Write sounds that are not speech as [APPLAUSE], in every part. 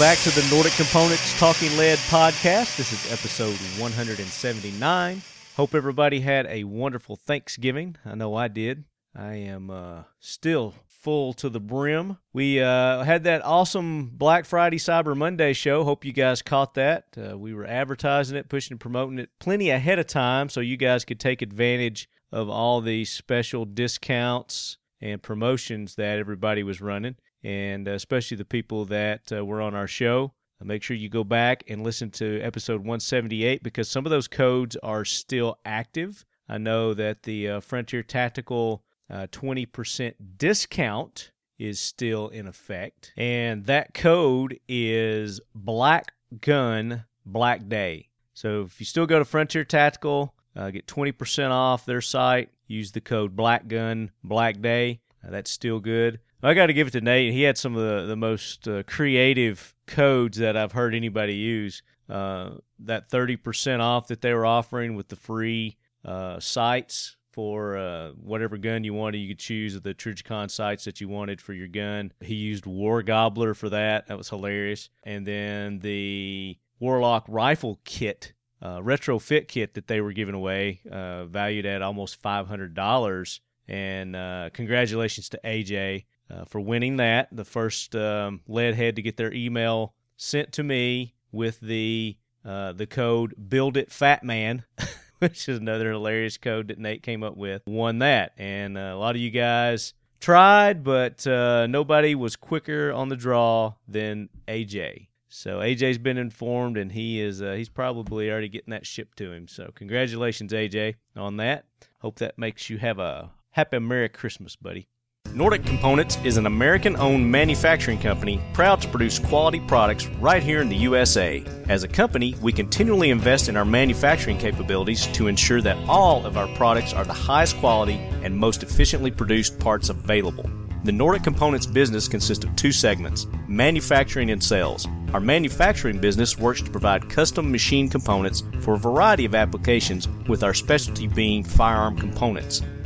back to the Nordic Components Talking Lead podcast. This is episode 179. Hope everybody had a wonderful Thanksgiving. I know I did. I am uh, still full to the brim. We uh, had that awesome Black Friday Cyber Monday show. Hope you guys caught that. Uh, we were advertising it, pushing and promoting it plenty ahead of time so you guys could take advantage of all the special discounts and promotions that everybody was running and uh, especially the people that uh, were on our show. Uh, make sure you go back and listen to episode 178 because some of those codes are still active. I know that the uh, Frontier Tactical uh, 20% discount is still in effect, and that code is Black Gun Black Day. So if you still go to Frontier Tactical, uh, get 20% off their site, use the code Black Gun Black Day. that's still good. I got to give it to Nate. He had some of the, the most uh, creative codes that I've heard anybody use. Uh, that 30% off that they were offering with the free uh, sights for uh, whatever gun you wanted. You could choose the Trijicon sights that you wanted for your gun. He used War Gobbler for that. That was hilarious. And then the Warlock rifle kit, uh, retrofit kit that they were giving away, uh, valued at almost $500. And congratulations to AJ uh, for winning that. The first um, lead head to get their email sent to me with the uh, the code Build It Fat Man, [LAUGHS] which is another hilarious code that Nate came up with. Won that, and uh, a lot of you guys tried, but uh, nobody was quicker on the draw than AJ. So AJ's been informed, and he is uh, he's probably already getting that shipped to him. So congratulations, AJ, on that. Hope that makes you have a happy Merry Christmas, buddy. Nordic Components is an American owned manufacturing company proud to produce quality products right here in the USA. As a company, we continually invest in our manufacturing capabilities to ensure that all of our products are the highest quality and most efficiently produced parts available. The Nordic Components business consists of two segments manufacturing and sales. Our manufacturing business works to provide custom machine components for a variety of applications, with our specialty being firearm components.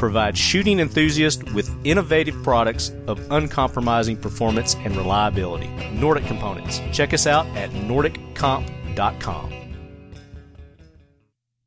provide shooting enthusiasts with innovative products of uncompromising performance and reliability. Nordic Components. Check us out at nordiccomp.com.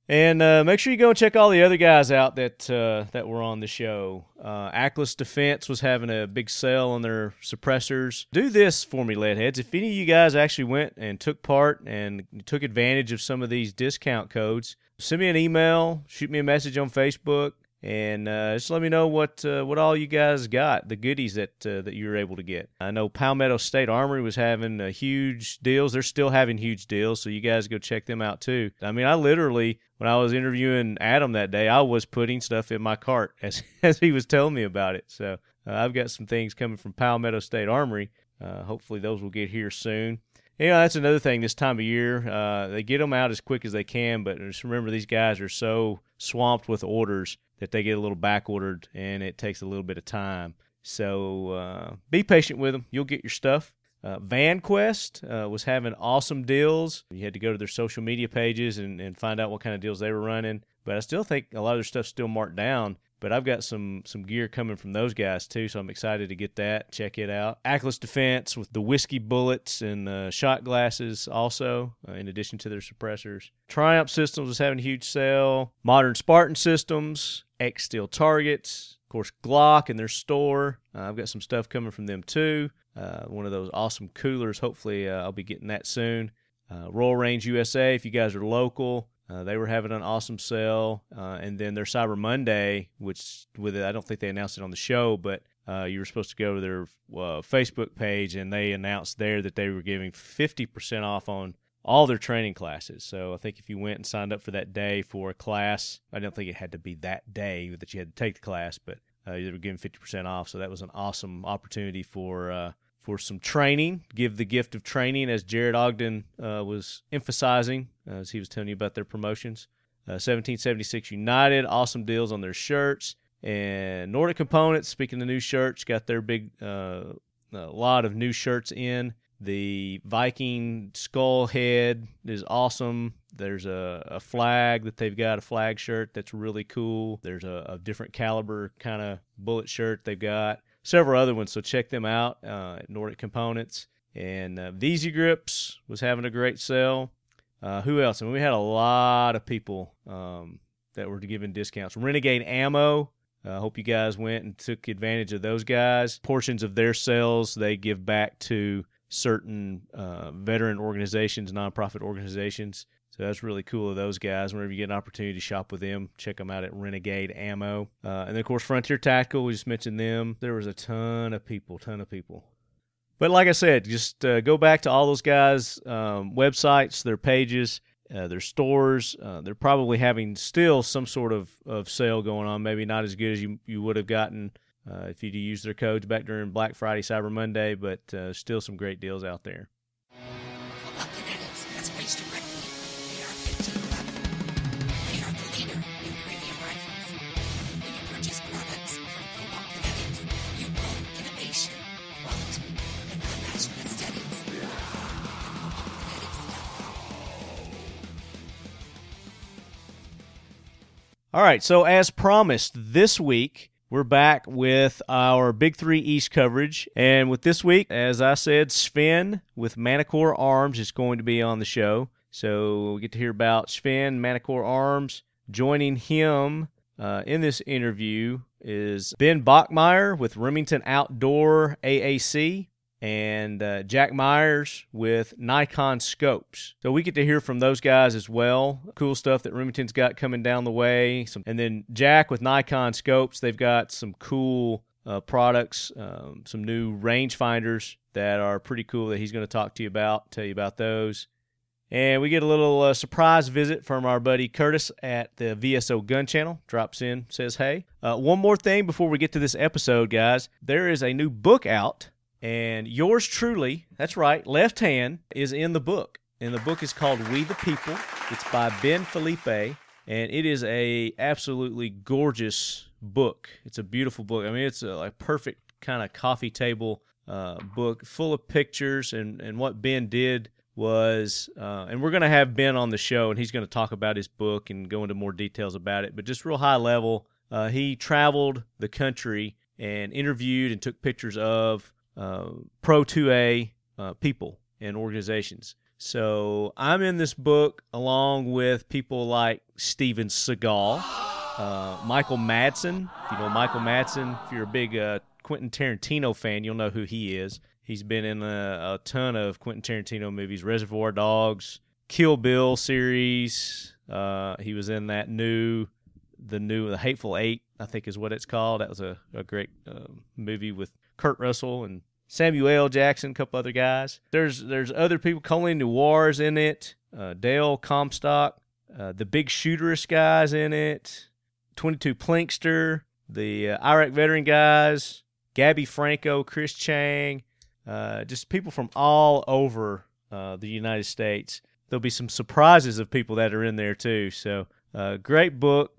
And uh, make sure you go and check all the other guys out that uh, that were on the show. Uh, Ackless Defense was having a big sale on their suppressors. Do this for me, leadheads. If any of you guys actually went and took part and took advantage of some of these discount codes, send me an email, shoot me a message on Facebook, and uh, just let me know what uh, what all you guys got, the goodies that uh, that you were able to get. I know Palmetto State Armory was having huge deals; they're still having huge deals, so you guys go check them out too. I mean, I literally when I was interviewing Adam that day, I was putting stuff in my cart [LAUGHS] as as he was telling me about it. So uh, I've got some things coming from Palmetto State Armory. Uh, hopefully, those will get here soon. You know, that's another thing this time of year. Uh, they get them out as quick as they can, but just remember these guys are so swamped with orders that they get a little back ordered and it takes a little bit of time. So uh, be patient with them. You'll get your stuff. Uh, VanQuest uh, was having awesome deals. You had to go to their social media pages and, and find out what kind of deals they were running. But I still think a lot of their stuff's still marked down. But I've got some some gear coming from those guys too, so I'm excited to get that. Check it out. Ackless Defense with the whiskey bullets and uh, shot glasses, also uh, in addition to their suppressors. Triumph Systems is having a huge sale. Modern Spartan Systems, X Steel targets, of course Glock in their store. Uh, I've got some stuff coming from them too. Uh, one of those awesome coolers. Hopefully, uh, I'll be getting that soon. Royal Range USA, if you guys are local, uh, they were having an awesome sale, uh, and then their Cyber Monday, which with it, I don't think they announced it on the show, but uh, you were supposed to go to their uh, Facebook page, and they announced there that they were giving 50% off on all their training classes. So I think if you went and signed up for that day for a class, I don't think it had to be that day that you had to take the class, but uh, they were giving 50% off. So that was an awesome opportunity for uh, for some training, give the gift of training, as Jared Ogden uh, was emphasizing as he was telling you about their promotions. Uh, 1776 United, awesome deals on their shirts. And Nordic Components, speaking of new shirts, got their big, uh, a lot of new shirts in. The Viking skull head is awesome. There's a, a flag that they've got, a flag shirt that's really cool. There's a, a different caliber kind of bullet shirt they've got. Several other ones, so check them out uh, at Nordic Components. And uh, Grips was having a great sale. Uh, who else? I mean, we had a lot of people um, that were giving discounts. Renegade Ammo. I uh, hope you guys went and took advantage of those guys. Portions of their sales they give back to certain uh, veteran organizations, nonprofit organizations. So that's really cool of those guys. Whenever you get an opportunity to shop with them, check them out at Renegade Ammo. Uh, and then, of course, Frontier Tactical, we just mentioned them. There was a ton of people, ton of people. But like I said, just uh, go back to all those guys' um, websites, their pages, uh, their stores. Uh, they're probably having still some sort of, of sale going on, maybe not as good as you, you would have gotten uh, if you'd used their codes back during Black Friday, Cyber Monday, but uh, still some great deals out there. All right, so as promised, this week we're back with our Big Three East coverage. And with this week, as I said, Sven with Manticore Arms is going to be on the show. So we get to hear about Sven, Manticore Arms. Joining him uh, in this interview is Ben Bachmeyer with Remington Outdoor AAC and uh, Jack Myers with Nikon Scopes. So we get to hear from those guys as well. Cool stuff that Remington's got coming down the way. Some, and then Jack with Nikon Scopes, they've got some cool uh, products, um, some new rangefinders that are pretty cool that he's going to talk to you about, tell you about those. And we get a little uh, surprise visit from our buddy Curtis at the VSO Gun Channel. Drops in, says, Hey. Uh, one more thing before we get to this episode, guys. There is a new book out and yours truly, that's right, left hand is in the book. And the book is called We the People. It's by Ben Felipe, and it is a absolutely gorgeous book. It's a beautiful book. I mean, it's a like perfect kind of coffee table uh, book, full of pictures. And and what Ben did was, uh, and we're going to have Ben on the show, and he's going to talk about his book and go into more details about it. But just real high level, uh, he traveled the country and interviewed and took pictures of uh, Pro 2A uh, people and organizations. So I'm in this book along with people like Steven Seagal, uh, Michael Madsen. You know Michael Madsen. If you're a big uh, Quentin Tarantino fan, you'll know who he is. He's been in a, a, ton of Quentin Tarantino movies, Reservoir Dogs, Kill Bill series. Uh, he was in that new, the new, the Hateful Eight, I think is what it's called. That was a, a great uh, movie with Kurt Russell and Samuel Jackson, a couple other guys. There's there's other people. Colion Noir's in it. Uh, Dale Comstock, uh, the Big Shooterist guys in it. 22 Plinkster, the uh, Iraq veteran guys, Gabby Franco, Chris Chang, uh, just people from all over uh, the United States. There'll be some surprises of people that are in there too. So, uh, great book,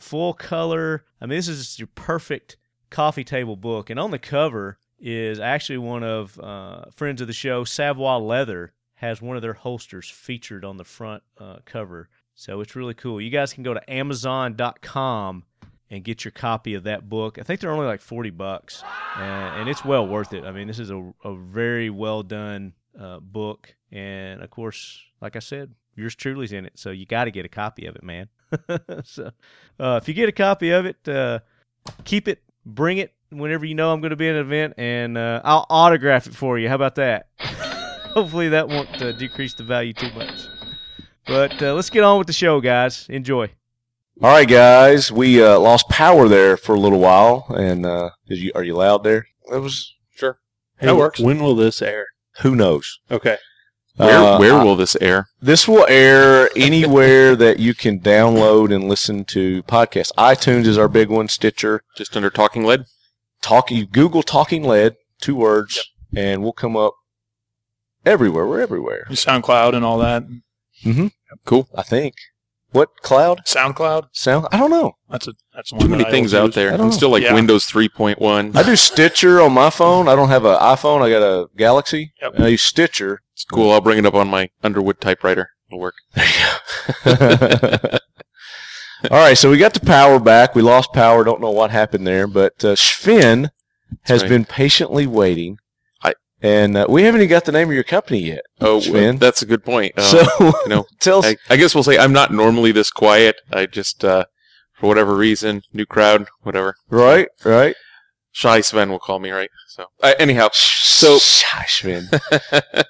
full color. I mean, this is your perfect coffee table book. And on the cover, is actually one of uh, friends of the show, Savoy Leather, has one of their holsters featured on the front uh, cover. So it's really cool. You guys can go to Amazon.com and get your copy of that book. I think they're only like 40 bucks, and, and it's well worth it. I mean, this is a, a very well done uh, book. And of course, like I said, yours truly's in it. So you got to get a copy of it, man. [LAUGHS] so uh, if you get a copy of it, uh, keep it, bring it whenever you know I'm going to be at an event, and uh, I'll autograph it for you. How about that? [LAUGHS] Hopefully that won't uh, decrease the value too much. But uh, let's get on with the show, guys. Enjoy. All right, guys. We uh, lost power there for a little while, and uh, you, are you loud there? That was sure. Hey, that works. When will this air? Who knows? Okay. Where, uh, where will this air? This will air anywhere that you can download and listen to podcasts. iTunes is our big one. Stitcher, just under Talking Lead talking Google Talking Lead, two words, and we'll come up everywhere. We're everywhere. SoundCloud and all that. Mm-hmm. Cool. I think. What cloud? SoundCloud. Sound? I don't know. That's a that's one Too many I things out there. I don't I'm know. still like Yeah. Windows 3.1. I do Stitcher on my phone. I don't have an iPhone. I got a Galaxy. Yep. And I use Stitcher. It's cool. I'll bring it up on my Underwood typewriter. It'll work. [LAUGHS] All right, so we got the power back. We lost power. Don't know what happened there, but uh, Sven has right. been patiently waiting. And uh, we haven't even got the name of your company yet. Oh, that's a good point. Um, so you [LAUGHS] know, tell. I, I guess we'll say I'm not normally this quiet. I just, uh, for whatever reason, new crowd, whatever. right, right. Shy Sven will call me, right? So, uh, anyhow, so Shy Sven. [LAUGHS]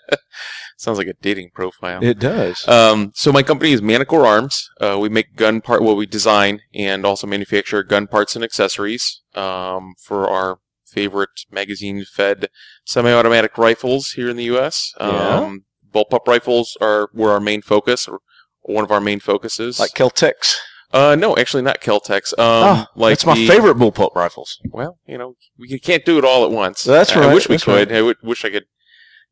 sounds like a dating profile. It does. Um, so my company is Manticore Arms. Uh, we make gun part, well, we design and also manufacture gun parts and accessories um, for our favorite magazine-fed semi-automatic rifles here in the U.S. Yeah. Um, Bullpup rifles are were our main focus, or one of our main focuses. like Keltex. uh, no, actually not Keltex. Um, oh, like that's my the- favorite bullpup rifles. Well, you know, we can't do it all at once. That's right. I wish we that's could. right. I would, wish I could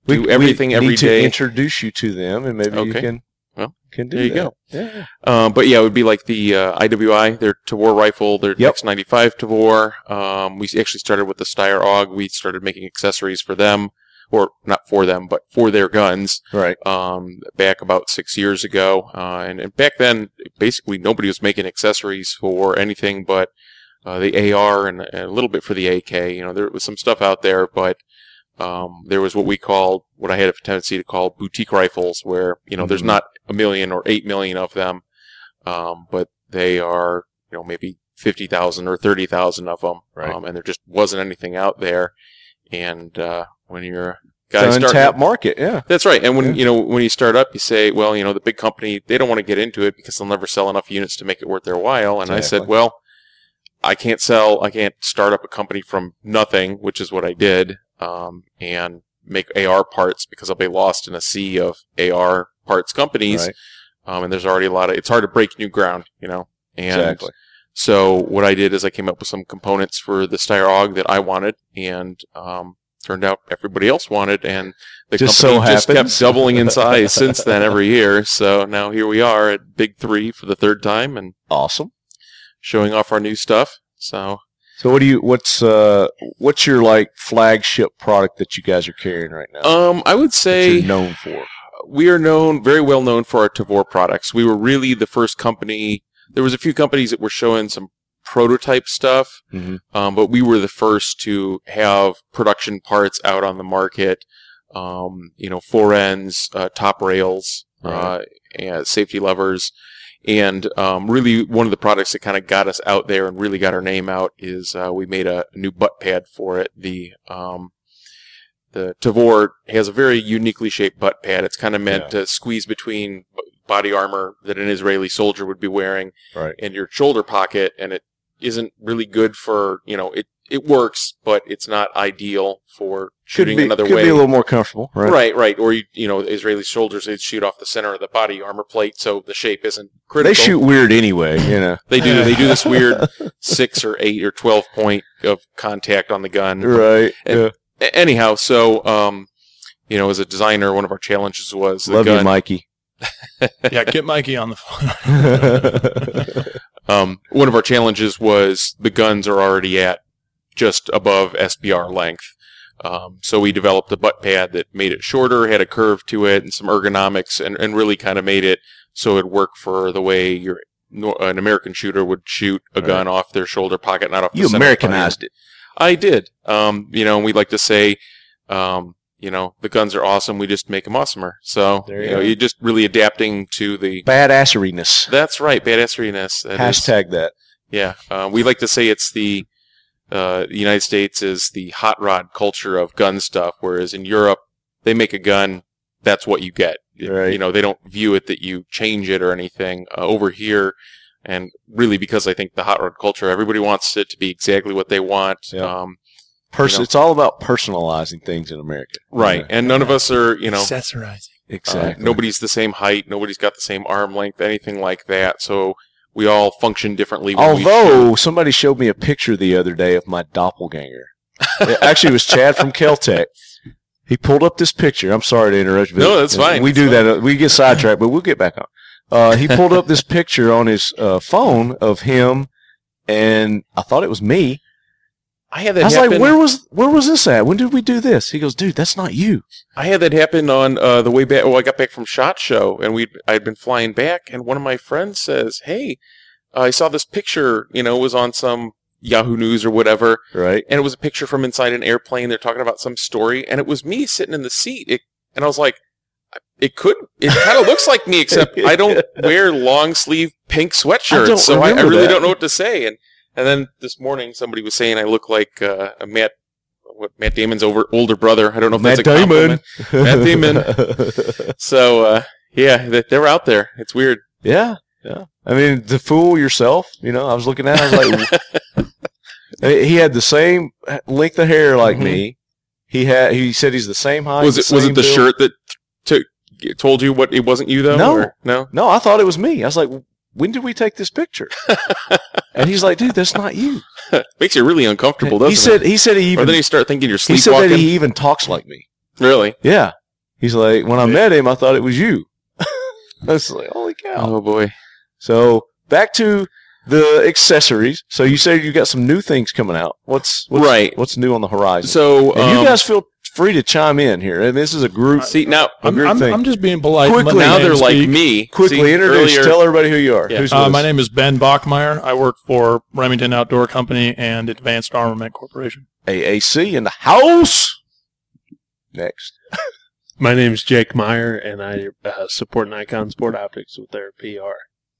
We do everything we every need day. to introduce you to them, and maybe you can. Well, can do there you that. go. Yeah. Um, but yeah, it would be like the uh, IWI, their Tavor rifle, their Yep. X95 Tavor. Um, we actually started with the Steyr AUG. We started making accessories for them, or not for them, but for their guns. Right. Um, back about six years ago, uh, and, and back then, basically nobody was making accessories for anything but uh, the AR and, and a little bit for the AK. You know, there was some stuff out there, but um, there was what we called, what I had a tendency to call boutique rifles, where you know there's Mhm. not a million or eight million of them, um, but they are you know maybe fifty thousand or thirty thousand of them, Right. um, and there just wasn't anything out there. And uh, when you're a It's guy an starting, untapped market. Yeah. that's right. And when Yeah. you know when you start up, you say, well, you know, the big company they don't want to get into it because they'll never sell enough units to make it worth their while. And I said, well, I can't sell, I can't start up a company from nothing, which is what I did, um, and make AR parts because I'll be lost in a sea of AR parts companies. Right. Um, and there's already a lot of it's hard to break new ground, you know. And Exactly. so what I did is I came up with some components for the Steyr AUG that I wanted, and um, turned out everybody else wanted, and the Just company so just happens. kept doubling in size since then [LAUGHS] every year. So now here we are at Big Three for the third time, and Awesome. Showing off our new stuff. So So what do you? What's uh? What's your like flagship product that you guys are carrying right now? um, I would say known for. we are known very well known for our Tavor products. We were really the first company. There was a few companies that were showing some prototype stuff, Mhm. um, but we were the first to have production parts out on the market. Um, you know, fore ends, uh, top rails, uh, and safety levers. And um, really, one of the products that kind of got us out there and really got our name out is uh, we made a, new butt pad for it. The um, the Tavor has a very uniquely shaped butt pad. It's kind of meant Yeah. to squeeze between body armor that an Israeli soldier would be wearing Right. and your shoulder pocket, and it isn't really good for you know it. It works, but it's not ideal for shooting could be, another could way. be a little more comfortable, right? Right, right. Or you, you know, Israeli soldiers they'd shoot off the center of the body armor plate, so the shape isn't critical. They shoot weird anyway, you know. [LAUGHS] They do. They do this weird six or eight or twelve point of contact on the gun. Right. And- yeah. Anyhow, so um, you know, as a designer, one of our challenges was the Love gun. you, Mikey. [LAUGHS] yeah, get Mikey on the phone. [LAUGHS] Um, one of our challenges was the guns are already at just above SBR length. Um, so we developed a butt pad that made it shorter, had a curve to it, and some ergonomics, and, and really kind of made it so it'd work for the way your an American shooter would shoot a gun off their shoulder pocket, not off the you center the body. Americanized it. I did. Um, you know, and we'd like to say, um, you know, the guns are awesome. We just make them awesomer. So There you, you know, you're just really adapting to the. Badasseriness. That's right, badassiness. That is- Hashtag that. yeah, uh, we like to say it's the uh, the United States is the hot rod culture of gun stuff, whereas in Europe they make a gun, that's what you get. Right. You know, they don't view it that you change it or anything. Uh, over here, and really because I think the hot rod culture, everybody wants it to be exactly what they want. Yeah. Um, Pers- You know. It's all about personalizing things in America. right, Yeah. and none of us are, you know, Accessorizing. uh, Exactly. nobody's the same height, nobody's got the same arm length, anything like that. So we all function differently. Although somebody showed me a picture the other day of my doppelganger. Actually it actually was Chad from Kel-Tec. He pulled up this picture. I'm sorry to interrupt you. but No, that's fine. We That's do that. uh, We get sidetracked, but we'll get back on. Uh, he pulled up this picture on his uh, phone of him, and I thought it was me. I had that I was happen. like, "Where was where was this at? When did we do this?" He goes, "Dude, that's not you." I had that happen on uh, the way back. Well, I got back from Shot Show, and we I'd been flying back, and one of my friends says, "Hey, uh, I saw this picture. You know, it was on some Yahoo News or whatever, Right? and it was a picture from inside an airplane. They're talking about some story, and it was me sitting in the seat. It, and I was like, it could. It kind of looks like me, except I don't [LAUGHS] wear long sleeve pink I sweatshirts, so I, I really that. don't know what to say. And and then this morning, somebody was saying I look like uh, a Matt. What Matt Damon's over older brother. I don't know if Matt that's a Damon. compliment. Matt Damon. [LAUGHS] So uh, yeah, they, they were out there. It's weird. yeah, yeah. I mean, to fool yourself, you know, I was looking at. it, I was like, [LAUGHS] he had the same length of hair like Mhm. me. He had. He said he's the same height. was it was it the build. shirt that took told you what it wasn't you though? No. or- no. No, I thought it was me. I was like, when did we take this picture? and he's like, dude, that's not you. [LAUGHS] Makes you really uncomfortable, doesn't he said. it? He said he Or even. then you start thinking you're He said that he even talks like me. really? Yeah. He's like, when I met him, I thought it was you. [LAUGHS] I was like, holy cow. Oh boy. So back to the accessories. So you said you got some new things coming out. What's, what's Right. What's new on the horizon? So and um, you guys feel free to chime in here. And this is a group. see now a I'm, group I'm, thing. I'm just being polite. Quickly. Now they're name like speak. me. Quickly See, introduce. earlier- Tell everybody who you are. Yeah. Who's Uh, my name is Ben Bachmeyer. I work for Remington Outdoor Company and Advanced Armament Corporation. AAC in the house. Next. [LAUGHS] My name is Jake Meyer, and I uh, support Nikon Sport Optics with their PR.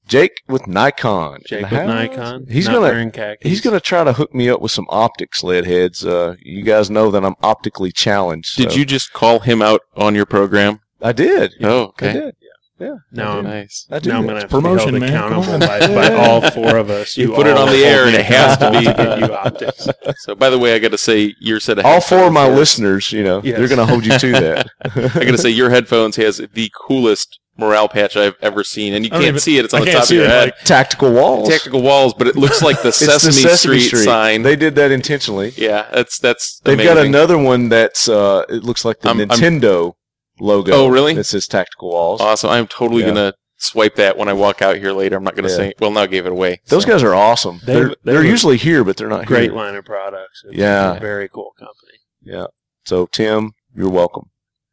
Jake with Nikon. Jake with house. Nikon. He's not gonna wearing khakis. he's gonna try to hook me up with some optics lead heads. Uh, you guys know that I'm optically challenged. Did so- you just call him out on your program? I did. Oh, I okay. did. Yeah. Now I'm, Nice. I do. now I'm going to have Promotion, to be held Come accountable by, by all four of us. You put it on the air and it has to be- [LAUGHS] to you optics. [LAUGHS] So, by the way, I got to say your set of All four of my headphones has- listeners, you know, Yes. they're gonna hold you to that. [LAUGHS] I got to say your headphones has the coolest morale patch I've ever seen, and you can't even- see it. It's on I the top of your it, head. like- Tactical walls. Tactical walls, but it looks like the It's the Sesame, Sesame Street, sign. They did that intentionally. yeah, that's that's. They've got another one that's uh, it looks like the I'm- I'm- Nintendo logo. Oh, really? That says tactical walls. Awesome. I'm totally Yeah. gonna swipe that when I walk out here later. I'm not gonna Yeah. say. Well, now I gave it away. Those so. guys are awesome. They- They, are they they're usually here, but they're not Great here. line of products. It's Yeah. a very cool company. Yeah. So Tim, you're welcome.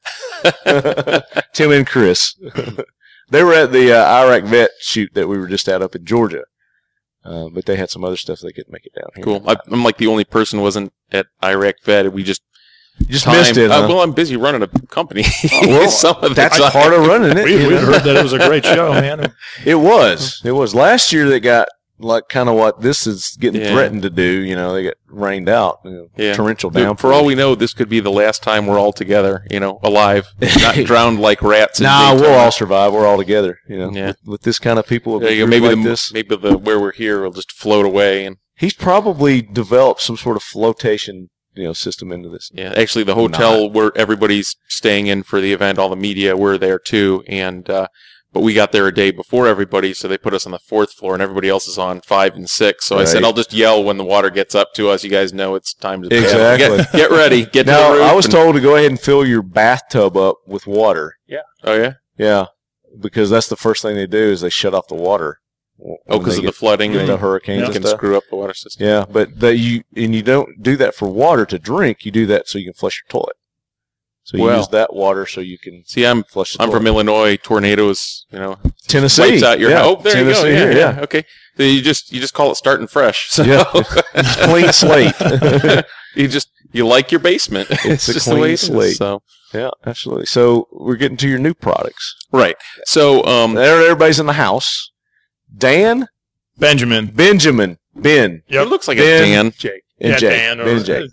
[LAUGHS] Tim and Chris. [LAUGHS] they were at the uh, Iraq vet shoot that we were just at up in Georgia. Uh, but they had some other stuff they couldn't make it down here. Cool. I, I'm like the only person who wasn't at Iraq Vet. We just You just time- missed it. Uh, well, I'm busy running a company. Oh, [LAUGHS] well, Some of that's time. part of running it. We, we heard that it was a great show, man. It was. It was last year that got like kind of what this is getting Yeah. threatened to do. You know, they get rained out. You know, Yeah. Torrential down. For all we know, this could be the last time we're all together. You know, alive, not [LAUGHS] drowned like rats. in Nah, we'll all survive. We're all together. You know, Yeah. with, with this kind of people, There a you go. Maybe like the this. maybe the where we're here will just float away. And He's probably developed some sort of flotation, you know, system into this. yeah, actually, the hotel where everybody's staying in for the event, all the media were there too. And uh, but we got there a day before everybody, so they put us on the fourth floor, and everybody else is on five and six. So I said, I'll just yell when the water gets up to us. You guys know it's time to Exactly. get, get ready. Get to the Now, roof I was and- told to go ahead and fill your bathtub up with water. Yeah. Oh yeah. Yeah, because that's the first thing they do is they shut off the water. Oh, because they of the flooding. and the hurricanes you and can stuff. screw up the water system. Yeah, but that you and you don't do that for water to drink. You do that so you can flush your toilet. So you Well- use that water so you can See, I'm flush the I'm from Illinois. Tornadoes, you know, Tennessee. wipes out your yeah. Oh, there Tennessee you go. Yeah, here, yeah, Okay. So you just you just call it starting fresh. [LAUGHS] So Yeah. It's [LAUGHS] clean slate. [LAUGHS] you just you like your basement. It's a just the way clean it is. slate. So yeah, absolutely. So we're getting to your new products. right. So um, There, everybody's in the house. Dan, Benjamin. Benjamin, Ben, Yeah. it looks like Ben- a Dan. Jake. and yeah, Jake. Dan. Or, ben and Jake.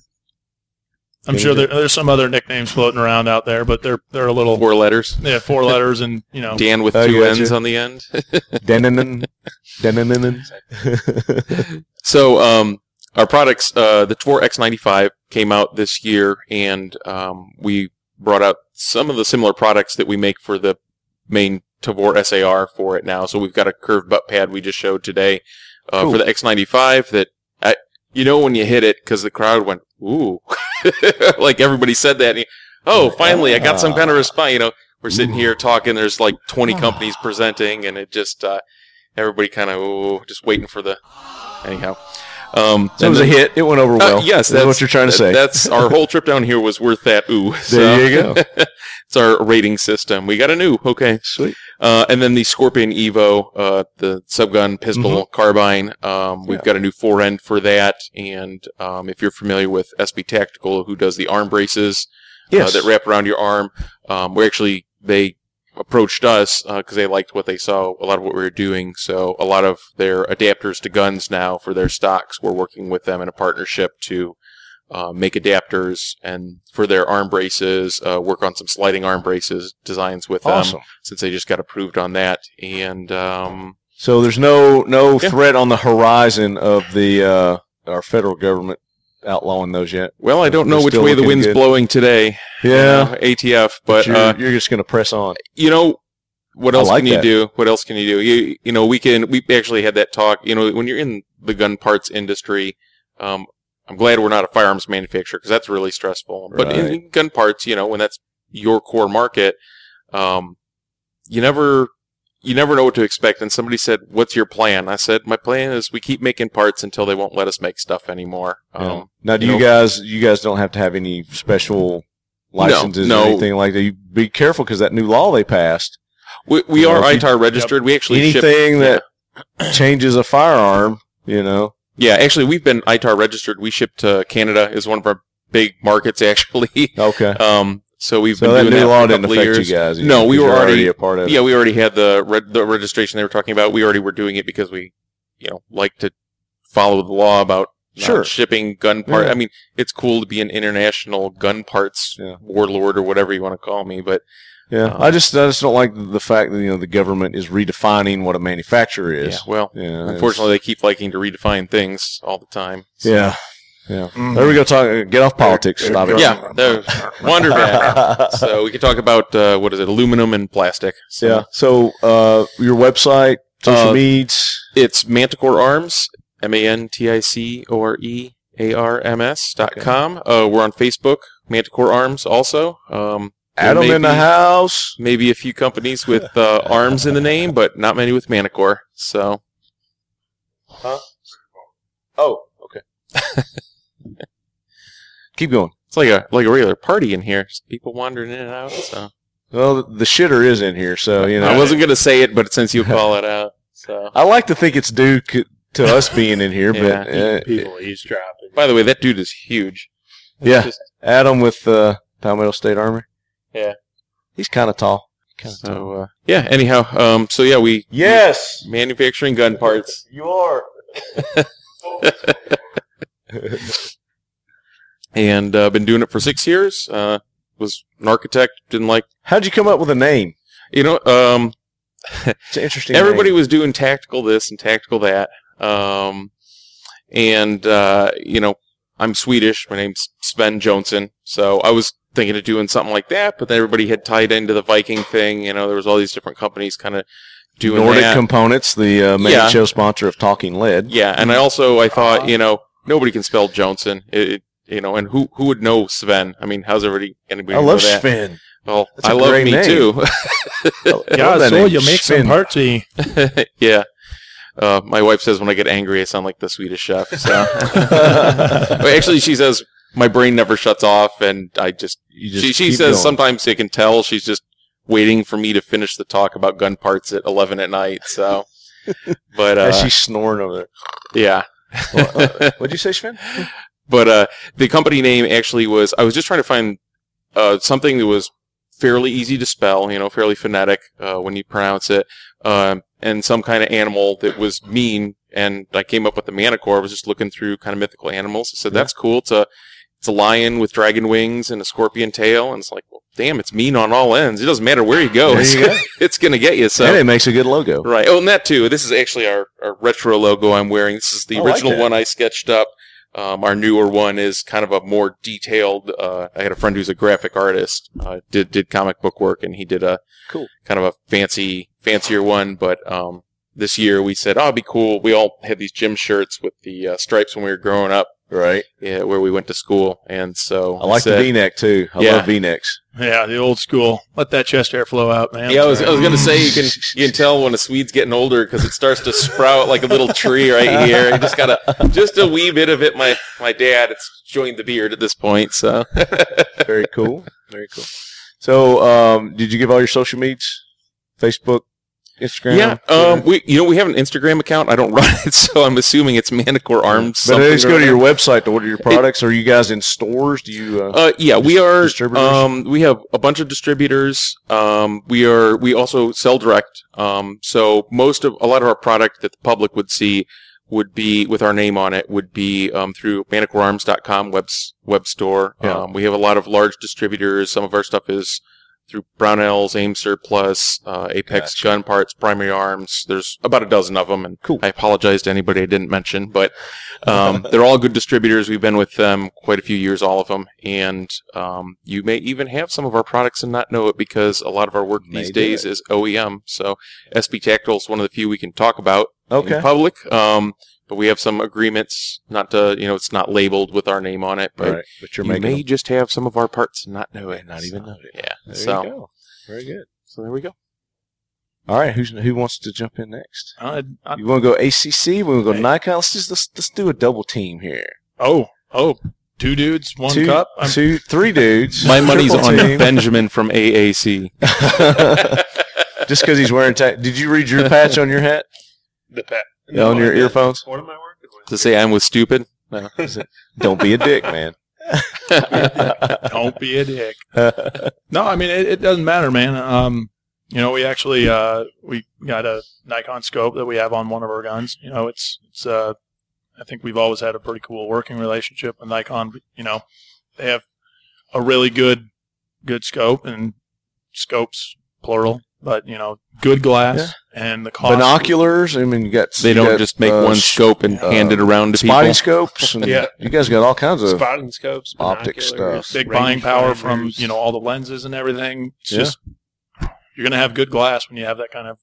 I'm sure there, there's some other nicknames floating around out there, but they're they're a little Four letters. yeah four [LAUGHS] letters and you know Dan with Oh, two gotcha. N's on the end. [LAUGHS] Denanin, Denanin. [LAUGHS] So um, our products, uh, the Tavor X95 came out this year, and um, we brought out some of the similar products that we make for the main Tavor SAR for it now. So we've got a curved butt pad we just showed today uh, Cool. for the X95 that, I, you know, when you hit it, because the crowd went, ooh, [LAUGHS] like everybody said that. And oh, finally, I got some kind of response. You know, we're sitting here talking. There's like 20 companies presenting, and it just uh, everybody kind of just waiting for the. Anyhow, um, So it was a hit. It went over Uh, well. yes, that's what you're trying to say. That's our whole trip down here was worth that. Ooh, [LAUGHS] There you go. [LAUGHS] it's our rating system. We got a new. Okay, Sweet. uh, and then the Scorpion Evo, uh, the subgun pistol carbine. Um, we've Yeah. got a new fore end for that. And um, if you're familiar with SB Tactical, who does the arm braces Yes. uh, that wrap around your arm, um, we actually they approached us because they liked what they saw, a lot of what we were doing. So a lot of their adapters to guns now for their stocks, we're working with them in a partnership to uh, make adapters and for their arm braces, uh, work on some sliding arm braces designs with them since they just got approved on that. And um, So there's no no Yeah. threat on the horizon of the uh, our federal government outlawing those yet. well, I don't know which way the wind's good. blowing today. You know, ATF, but you're, uh, you're just going to press on. you know what else like can you that. do? What else can you do? You you know we can we actually had that talk you know when you're in the gun parts industry um i'm glad we're not a firearms manufacturer because that's really stressful. But in, in gun parts you know when that's your core market um you never you never know what to expect. And somebody said what's your plan? I said my plan is we keep making parts until they won't let us make stuff anymore. Yeah. um now, do you you, know- guys you guys don't have to have any special licenses no. or anything like that? You be careful because that new law they passed. we, we are know, if you- itar registered we actually ship Anything that [CLEARS THROAT] changes a firearm, you know. Yeah, actually, we've been ITAR registered. We ship to Canada is one of our big markets, [LAUGHS] actually. Okay. Um, so we've So been that doing new that law for a didn't couple affect of years. you guys. No, we were you're already- a part of it. Yeah, we already had the re- the registration they were talking about. We already were doing it because we, you know, like to follow the law about not Sure. shipping gun part. Yeah. I mean, it's cool to be an international gun parts Yeah. warlord or whatever you want to call me, but Yeah, Um, I just I just don't like the fact that you know the government is redefining what a manufacturer yeah, is. well, Yeah, unfortunately, they keep liking to redefine things all the time. So- Yeah, yeah. There we go. Talk. Get off politics. Stop it. yeah, there- wander back. [LAUGHS] so we can talk about uh, what is it, aluminum and plastic. So yeah. So uh, your website, social Uh, medias. it's Manticore Arms, M A N T I C O R E A R M S dot com. Uh, we're on Facebook, Manticore Arms also. Um, Adam in the house. Maybe a few companies [LAUGHS] with uh, arms in the name, but not many with Manticore. So Huh? Oh, okay. [LAUGHS] Keep going. it's like a like a regular party in here. Just people wandering in and out. So Well, the, the shitter is in here, so you know. I wasn't gonna say it, but since you call it out, so. I like to think it's due c- to us being in here, Yeah. but uh, People eavesdropping. By the way, that dude is huge. It's Yeah. just- Adam with uh, Palmetto State Armory. Yeah. he's kind of tall. Kinda tall. uh, yeah. Anyhow, um, so yeah, we Yes, manufacturing gun parts. [LAUGHS] you are. [LAUGHS] and uh, been doing it for six years. Uh, was an architect, didn't like How'd you come up with a name? you know. Um, It's an interesting. [LAUGHS] everybody name. was doing tactical this and tactical that, um, and uh, you know, I'm Swedish. My name's Sven Jonsson, so I was thinking of doing something like that. But then everybody had tied into the Viking thing. You know, there was all these different companies kind of doing Nordic that. Components, the uh, main Yeah. show sponsor of Talking Lead. Yeah, and I also I thought you know nobody can spell Johnson. It, it, you know, and who who would know Sven? I mean, how's everybody anybody I know love that? Sven. Well, That's a I love me name. too. [LAUGHS] I love Yeah, that so name, you make Sven. some party. [LAUGHS] yeah. Uh, my wife says when I get angry, I sound like the Swedish chef. So, [LAUGHS] actually, she says my brain never shuts off, and I just, You just she she says going. sometimes you can tell she's just waiting for me to finish the talk about gun parts at eleven at night. So, [LAUGHS] but uh, she's snoring over there. yeah. [LAUGHS] What'd you say, Sven? but uh, the company name actually was I was just trying to find uh, something that was fairly easy to spell, you know, fairly phonetic uh, when you pronounce it, um, and some kind of animal that was mean. And I came up with the Manticore. I was just looking through kind of mythical animals. I said. "That's cool. It's a it's a lion with dragon wings and a scorpion tail." And it's like, well, damn, it's mean on all ends. It doesn't matter where you go. It's, [LAUGHS] go. it's gonna get you. So and it makes a good logo. Right. Oh, and that too. This is actually our, our retro logo I'm wearing. This is the I original that. one I sketched up. Um, our newer one is kind of a more detailed. Uh, I had a friend who's a graphic artist. Uh, did did comic book work, and he did a Cool. kind of a fancy fancier one. But um, this year we said, oh, it'd be cool. We all had these gym shirts with the uh, stripes when we were growing up Right. yeah, where we went to school. And so I like said- the V-neck too. I Yeah. love V-necks. Yeah, the old school. Let that chest hair flow out, man. Yeah, I was, I was gonna say you can [LAUGHS] you can tell when a Swede's getting older because it starts to sprout like a little tree right here. You just got to just a wee bit of it. My my dad, it's joined the beard at this point. So Very cool. [LAUGHS] Very cool. So, um, did you give all your social medias? Facebook, Instagram? yeah, Twitter? um, we you know we have an Instagram account. I don't [LAUGHS] run it, so I'm assuming it's Manticore Arms. but they just go to your website to order your products. Are you guys in stores? Do you? Uh, Uh, yeah, we are. Um, we have a bunch of distributors. Um, we are. We also sell direct. Um, so most of a lot of our product that the public would see would be with our name on it would be um, through manticorearms.com web web store. Yeah. Um, we have a lot of large distributors. Some of our stuff is through Brownells, Aim Surplus, uh, Apex Gotcha. Gun Parts, Primary Arms. There's about a dozen of them, and Cool. I apologize to anybody I didn't mention, but [LAUGHS] um, they're all good distributors. We've been with them quite a few years, all of them, and um, you may even have some of our products and not know it because a lot of our work May these days it. is OEM. So SB Tactical is one of the few we can talk about okay. in public. Um, but we have some agreements not to, you know, it's not labeled with our name on it, but Right. But you're you may them. just have some of our parts and not know it, not even know it. Yeah. There so, you go. Very good. so there we go. All right. Who's who wants to jump in next? I, I, You want to go AAC? We want to go Hey. Nikon? Let's just let's, let's do a double team here. oh, oh, two dudes, one two, cup. I'm, two, three dudes. My money's on team. Benjamin from AAC. [LAUGHS] Just because he's wearing. Ta- Did you read your patch on your hat? The pet. Yeah, on your earphones? What am I working with? To say I'm with stupid. No. [LAUGHS] Don't be a dick, man. [LAUGHS] don't be a dick. No, I mean it, it doesn't matter, man. Um, you know, we actually uh, we got a Nikon scope that we have on one of our guns. You know, it's it's uh, I think we've always had a pretty cool working relationship with Nikon. You know, they have a really good good scope and scopes plural, but you know, good glass and the cost. Binoculars. I mean, you got. They you don't got, just make uh, one scope and uh, hand it around to people. spotting scopes. [LAUGHS] And Yeah. You guys got all kinds of. Spotting scopes, optic binoculars, stuff. big buying power from rangefinders. you know all the lenses and everything. It's Yeah. just you're gonna have good glass when you have that kind of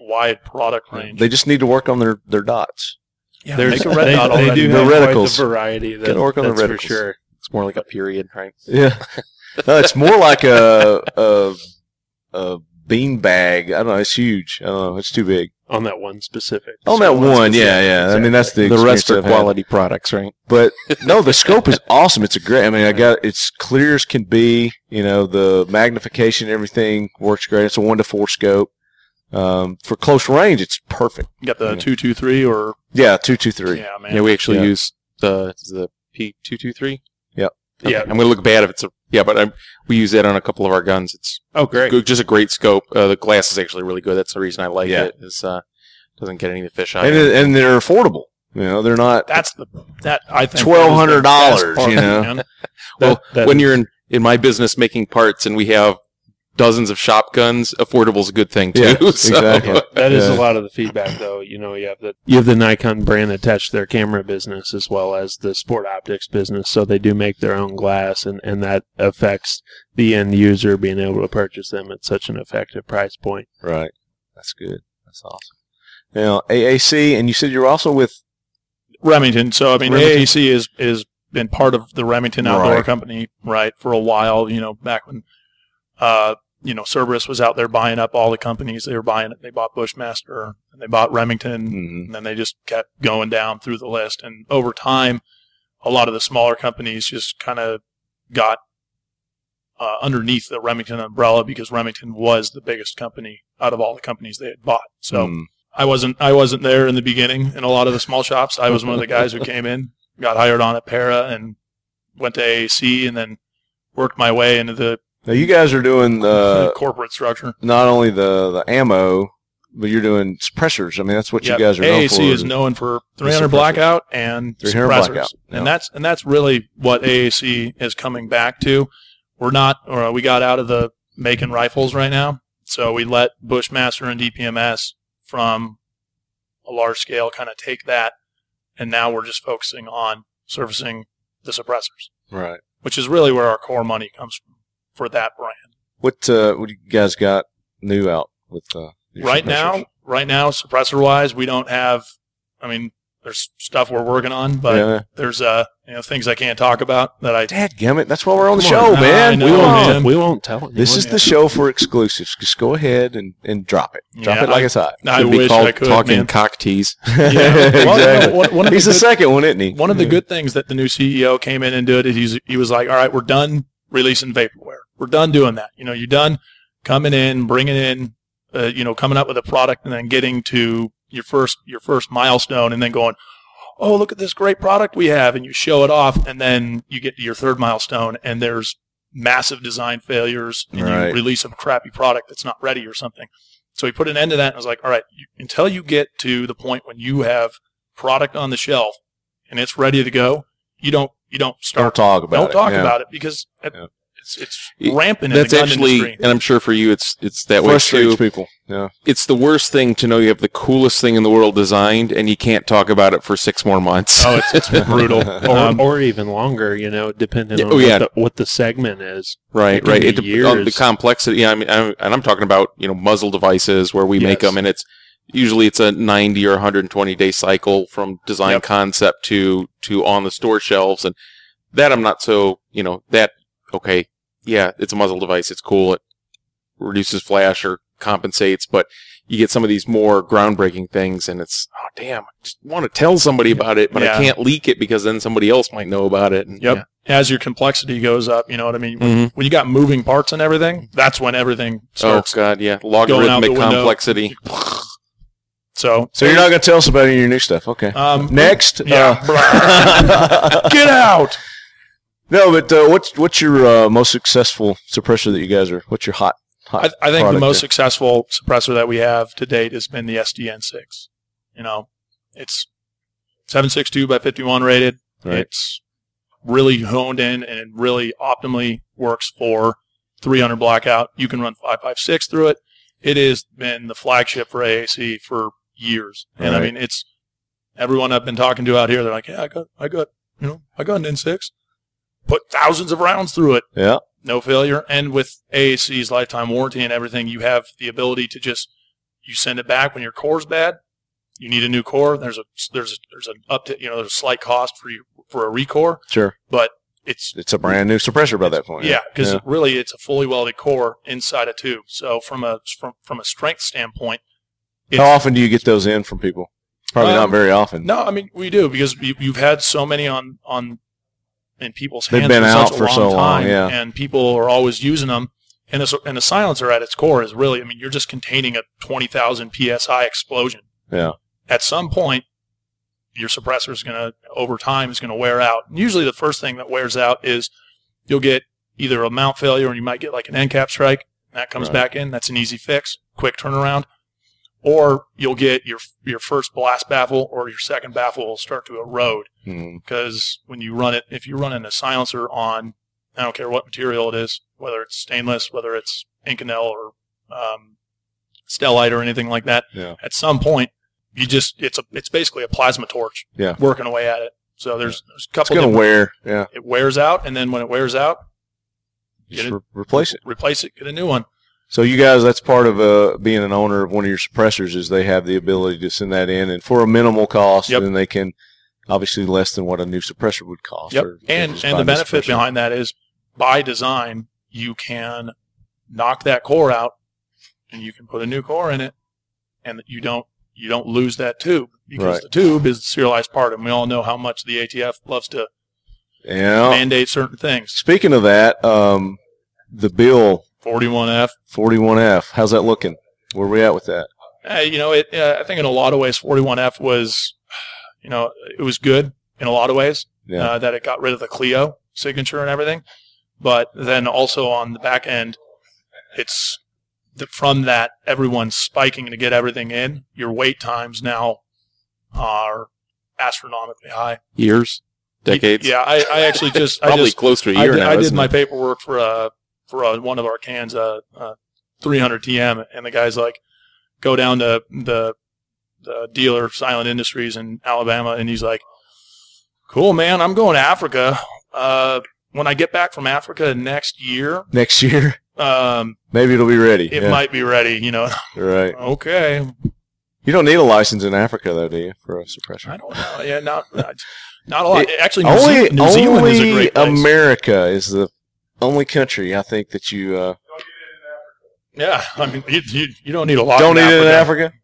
wide product range. They just need to work on their, their dots. yeah, There's, make a red they, dot they already. do The have quite reticles. the variety. That, Gotta work on the that's for sure. It's more like a period, right? Yeah. [LAUGHS] no, it's more like a a, a bean bag. I don't know. It's huge. I don't know. It's too big. On that one specific. On that scope. one, yeah, yeah. I mean, that's the The rest experience are I've had. quality products, right? But [LAUGHS] no, the scope is awesome. It's a great. I mean, I got it's clear as can be. You know, the magnification, everything works great. It's a one to four scope. Um, for close range, it's perfect. You got the Yeah. two two three or Yeah, two two three. yeah, man. Yeah, we actually Yeah. use the the P two two three. yeah Yeah. I'm gonna look bad if it's a yeah, but I'm, we use that on a couple of our guns. It's Oh, great. good, just a great scope. Uh, the glass is actually really good. That's the reason I like Yeah. it. Is uh, doesn't get any of the fish eye. and it- and they're affordable. You know, they're not. That's the that I think $1,200, that is the best part, you know? man. well, That- that- when you're in in my business making parts and we have dozens of shop guns, affordable is a good thing too. Yeah, [LAUGHS] so- exactly. [LAUGHS] That is Yeah. a lot of the feedback, though. You know, you have the you have the Nikon brand attached to their camera business as well as the sport optics business, so they do make their own glass, and and that affects the end user being able to purchase them at such an effective price point. Right. That's good. That's awesome. Now AAC, and you said you're also with. Remington. So I mean, Remington. AAC is is been part of the Remington Outdoor Right. Company, right, for a while. You know, back when, uh, you know, Cerberus was out there buying up all the companies. They were buying it. They bought Bushmaster and they bought Remington, Mhm. and then they just kept going down through the list. And over time, a lot of the smaller companies just kind of got uh, underneath the Remington umbrella because Remington was the biggest company out of all the companies they had bought. So. Mm. I wasn't I wasn't there in the beginning in a lot of the small shops. I was one of the guys who [LAUGHS] came in, got hired on at Para, and went to AAC, and then worked my way into the Now you guys are doing [LAUGHS] the corporate structure. not only the the ammo, but you're doing suppressors. I mean, that's what Yep. you guys are known AAC for. is known for 300 blackout and 300 suppressors, blackout, and that's and that's really what AAC is coming back to. We're not, or we got out of the making rifles right now, so we let Bushmaster and DPMS from a large scale kind of take that, and now we're just focusing on servicing the suppressors, right. which is really where our core money comes from for that brand. What uh, what do you guys got new out with uh, your right now, right now, suppressor wise, we don't have. I mean, there's stuff we're working on, but yeah. there's uh you know things I can't talk about that I Dadgummit, that's why we're on the Come show, on. man. Know, we won't. on. man. We won't tell anyone. This is the show for exclusives. Just go ahead and, and drop it. Drop Yeah, it like I- it's hot. I Could be wish called I could, talking man. cock tease. [LAUGHS] Yeah. Well, exactly. one- one of He's the the good- second one, isn't he? One of the good things that the new CEO came in and did is he was like, all right, we're done releasing vaporware. We're done doing that. You know, you're done coming in, bringing in, uh, you know, coming up with a product and then getting to your first, your first milestone and then going, oh, look at this great product we have. And you show it off and then you get to your third milestone and there's massive design failures and Right. you release a crappy product that's not ready or something. So he put an end to that and was like, all right, you, until you get to the point when you have product on the shelf and it's ready to go, you don't you don't Don't start talk about don't it. talk Yeah. about it because it- Yeah. it's it's It- rampant in That's the gun actually, industry. and I'm sure for you, it's it's that way Frustrates too. people. Yeah. It's the worst thing to know you have the coolest thing in the world designed, and you can't talk about it for six more months. Oh, it's it's [LAUGHS] brutal. or, Um, or even longer, you know, depending Yeah, on oh, what, yeah. the, what the segment is. Right, right. It dep- on the complexity. Yeah, I mean, I'm, and I'm talking about you know muzzle devices where we make them, and it's usually it's a 90 or 120 day cycle from design Yep. concept to to on the store shelves, and that I'm not so you know that okay. Yeah, it's a muzzle device. It's cool. It reduces flash or compensates, but you get some of these more groundbreaking things, and it's oh damn, I just want to tell somebody about it, but Yeah. I can't leak it because then somebody else might know about it. And, Yep. As your complexity goes up, you know what I mean. yeah. When, Mhm. when you got moving parts and everything, that's when everything Oh starts. god, yeah, logarithmic complexity. [LAUGHS] So So you're not going to tell us about any of your new stuff. Okay. um, Next. Yeah. uh, [LAUGHS] [LAUGHS] get out. no, but uh, what's what's your uh, most successful suppressor that you guys are? What's your hot? hot I, I think the most there? successful suppressor that we have to date has been the SDN6. You know, it's 762 by 51 rated. Right. It's really honed in and it really optimally works for 300 blackout. You can run 556 through it. It has been the flagship for AAC for years. And I mean, it's everyone I've been talking to out here. They're like, yeah, I got, I got, you know, I got an N6. Put thousands of rounds through it Yeah. no failure. And with AAC's lifetime warranty and everything, you have the ability to just you send it back when your core's bad. You need a new core. There's a there's a, there's an up to you know there's a slight cost for you for a recore, Sure. but it's It's a brand new suppressor by that point. yeah because Yeah. really it's a fully welded core inside a tube. So from a from from a strength standpoint, How often do you get those in from people? Probably not Um, very often. No, I mean we do because you, you've had so many on on in people's They've hands been for out such a for long so long, time, yeah. and people are always using them. And a, and a silencer at its core is really, I mean, you're just containing a twenty thousand psi explosion. Yeah. At some point, your suppressor is going to, over time, is going to wear out. And usually, the first thing that wears out is you'll get either a mount failure, and you might get like an end cap strike. That comes Right. back in. That's an easy fix, quick turnaround or you'll get your your first blast baffle or your second baffle will start to erode Hmm. because when you run it, if you're running a silencer on, I don't care what material it is, whether it's stainless, whether it's Inconel or um, Stellite or anything like that, Yeah. at some point you just it's a it's basically a plasma torch, Yeah. working away at it. So there's there's a couple. It's going to wear. Yeah. It wears out, and then when it wears out, Just Get it- re- replace it. replace it, get a new one. So you guys, that's part of uh, being an owner of one of your suppressors is they have the ability to send that in, and for a minimal cost, Yep. then they can obviously less than what a new suppressor would cost. Yep. And and the benefit behind that is by design you can knock that core out and you can put a new core in it and you don't you don't lose that tube because Right. the tube is the serialized part and we all know how much the ATF loves to Yeah. mandate certain things. Speaking of that, um, the bill 41F 41F, how's that looking? Where are we at with that? Uh, you know, it. Uh, I think in a lot of ways, 41F was, you know, it was good in a lot of ways. Yeah. Uh, that it got rid of the CLEO signature and everything, but then also on the back end, it's the, from that everyone's spiking to get everything in. Your wait times now are astronomically high. Years, decades. Yeah, I, I actually just I probably just close to a year did, now. I did isn't my it? paperwork for uh for uh, one of our cans, uh, uh, 300 TM, and the guy's like, go down to the the dealer Silent Industries in Alabama, and he's like, cool man, I'm going to Africa. Uh, when I get back from Africa next year, Next year, um, maybe it'll be ready. it yeah. might be ready. You know, Right. [LAUGHS] okay. You don't need a license in Africa, though, do you, for a suppressor? I don't know. Yeah, not not a lot. It- Actually, New, only Zealand, New Zealand is a great place. America is the only country I think that you uh, yeah, I mean, you, you, you don't need a lot. don't in need it in Africa. Africa.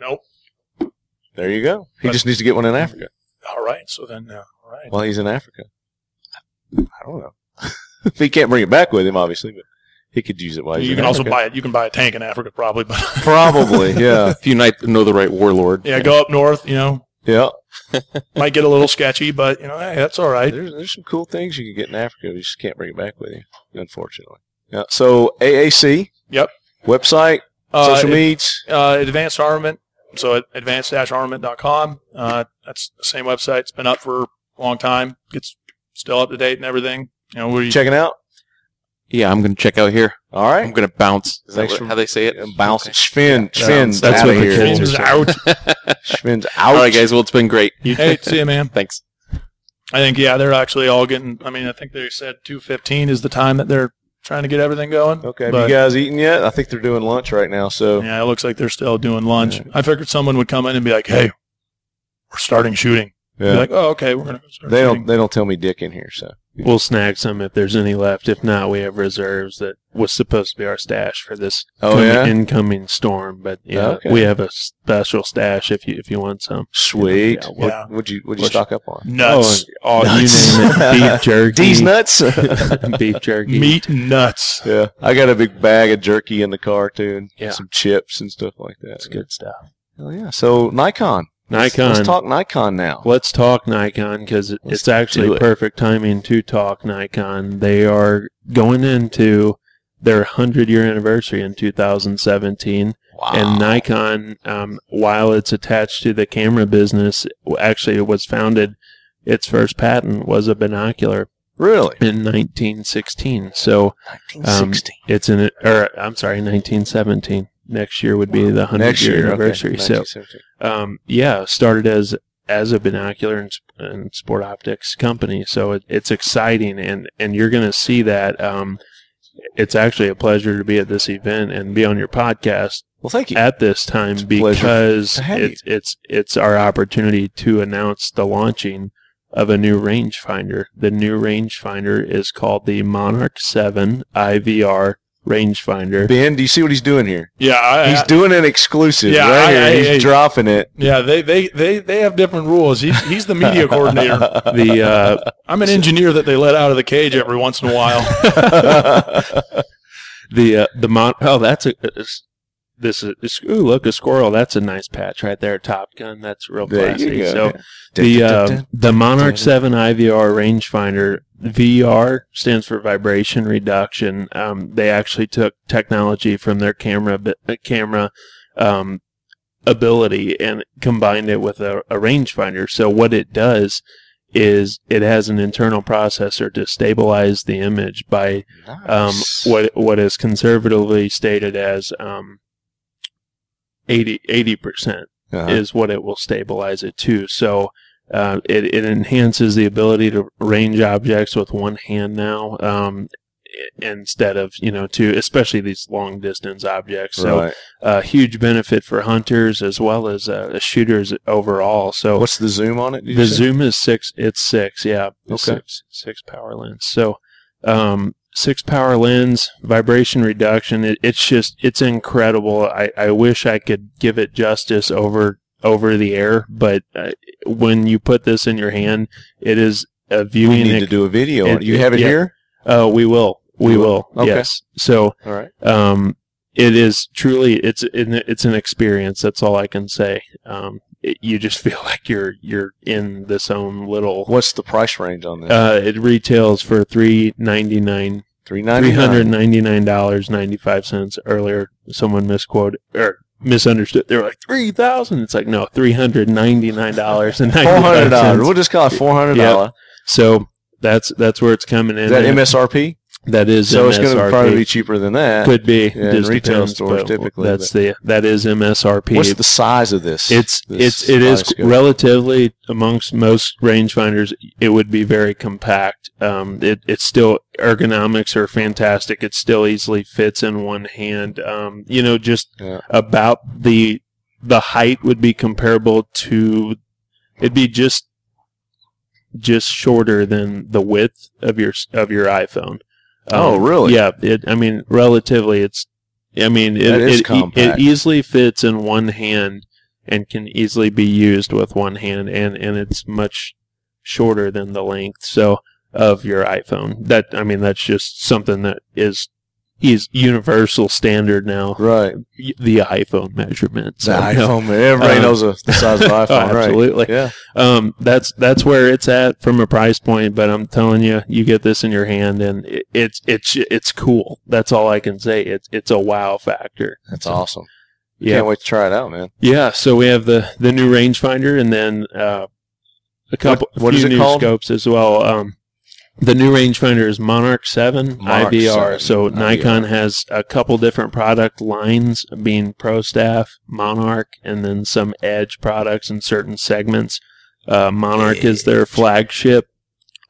Nope. There you go. He But- just needs to get one in Africa. All right. So then, uh, all right. Well, he's in Africa. I don't know. [LAUGHS] he can't bring it back with him, obviously, but he could use it while he's you in can also Africa. buy it. You can buy a tank in Africa, probably. But Probably, yeah, [LAUGHS] If you know the right warlord. yeah, go up north. You know, yeah. [LAUGHS] might get a little sketchy, but you know, hey, that's all right. There's there's some cool things you can get in Africa. You just can't bring it back with you, unfortunately. Yeah. So AAC. Yep. Website, Uh, social medias. uh, advanced armament. So at advanced-armament.com. Uh, that's the same website. It's been up for a long time. It's still up to date and everything. You know, we Checking out. Yeah, I'm going to check out here. All I'm going to bounce. Is that Thanks what- for- how they say it? Bounce. Okay. Spin. Spin's That's out what of the here. kids It's are out. [LAUGHS] Spin's out. All right, guys. Well, it's been great. hey, see you, man. Thanks. I think yeah, they're actually all getting. I mean, I think they said two fifteen is the time that they're trying to get everything going. Okay. Have But- you guys eaten yet? I think they're doing lunch right now. So Yeah, it looks like they're still doing lunch. I figured someone would come in and be like, "Hey, we're starting shooting." Be yeah. like, "Oh, okay, we're gonna start they shooting." don't. They don't tell me dick in here. So We'll snag some if there's any left. If not, we have reserves that was supposed to be our stash for this Oh, coming- yeah? incoming storm. But yeah, Okay. we have a special stash if you if you want some. sweet. Yeah, what yeah. would you Would you What's- stock up on? nuts, Oh, Nuts. you name it. Beef [LAUGHS] jerky. D's nuts. [LAUGHS] beef jerky. meat nuts. yeah. I got a big bag of jerky in the car too, and Yeah. some chips and stuff like that. That's good stuff. Hell yeah. So Nikon. Let's- Nikon. Let's, talk Nikon now. Let's talk Nikon because it's actually it. perfect timing to talk Nikon. They are going into their 100 year anniversary in 2017. Wow. And Nikon, um, while it's attached to the camera business, actually it was founded, its first patent was a binocular really? in 1916. So 1916. it's in, or I'm sorry, 1917. Next year would be the 100 Next year year. anniversary. Okay. So um, yeah, started as as a binocular and, and sport optics company. So it, it's exciting, and and you're going to see that. Um, it's actually a pleasure to be at this event and be on your podcast Well, thank you. at this time It's because it's it's it's our opportunity to announce the launching of a new rangefinder. The new rangefinder is called the Monarch 7i VR rangefinder. ben, do you see what he's doing here? Yeah, I, He's I- doing an exclusive Yeah, right I- here. I- he's I- dropping it. yeah. They, they they they have different rules. He's he's the media coordinator. [LAUGHS] The uh, I'm an engineer that they let out of the cage every once in a while. [LAUGHS] the uh, the mon oh that's a it's- this is this, ooh look a squirrel. That's a nice patch right there. Top Gun. That's real classy. so the uh, the Monarch 7i VR rangefinder VR stands for vibration reduction. Um, they actually took technology from their camera uh, camera um, ability and combined it with a, a rangefinder. So what it does is it has an internal processor to stabilize the image by um, what what is conservatively stated as um, 80 percent Uh-huh. is what it will stabilize it to. So uh, it it enhances the ability to range objects with one hand now. Um, instead of you know to especially these long distance objects so right. uh, huge benefit for hunters as well as uh, shooters overall so What's the zoom on it? the say? zoom is six. It's six. Yeah. Okay. Six, six power lens. So, um, six power lens, vibration reduction. It, it's just it's incredible. I, I wish I could give it justice over over the air, but uh, when you put this in your hand, it is a We viewing. need ex- to do a video. it- it. You have it yeah. here. Oh, we will. We You will. will? Okay. Yes. So, All right. um, it is truly it's an, it's an experience. That's all I can say. Um, it, you just [LAUGHS] feel like you're you're in this own little. What's the price range on this? Uh, it retails for three ninety nine, Three hundred nine. ninety nine dollars ninety five cents. Earlier, someone misquoted or misunderstood. They were like three thousand. It's like no, three hundred ninety nine dollars and four hundred dollars. We'll just call it four hundred dollars. So that's that's where it's coming in. Is that at. MSRP? That is So it's going to probably be cheaper than that. Could be. Yeah, in retail depends, stores typically, That's the that is MSRP. What's the size of this? it's this it's it is relatively amongst most rangefinders. It would be very compact. Um, it it's still ergonomics are fantastic. It still easily fits in one hand. Um, you know, just Yeah. about the the height would be comparable to it'd be just just shorter than the width of your of your iPhone. Oh, Um, really? Yeah. It. I mean, relatively, it's. I mean, it it, it, easily fits in one hand and can easily be used with one hand, and and it's much shorter than the length so of your iPhone. That I mean, that's just something that is is universal standard now. Right. The iPhone measurement. The So, no. iPhone. Everybody Uh, knows the, the size of the [LAUGHS] Oh, iPhone, right? absolutely. Yeah. Um, that's that's where it's at from a price point. But I'm telling you, you get this in your hand, and it, it's it's it's cool. That's all I can say. It's it's a wow factor. That's So, awesome. Yeah, Can't wait to try it out, man. yeah. So we have the the new rangefinder, and then uh, a couple What- what is it new called? scopes as well. Um, the new rangefinder is Monarch Seven Monarch IVR. 7 so IVR. Nikon has a couple different product lines, being Pro Staff, Monarch, and then some Edge products in certain segments. Uh, Monarch is their flagship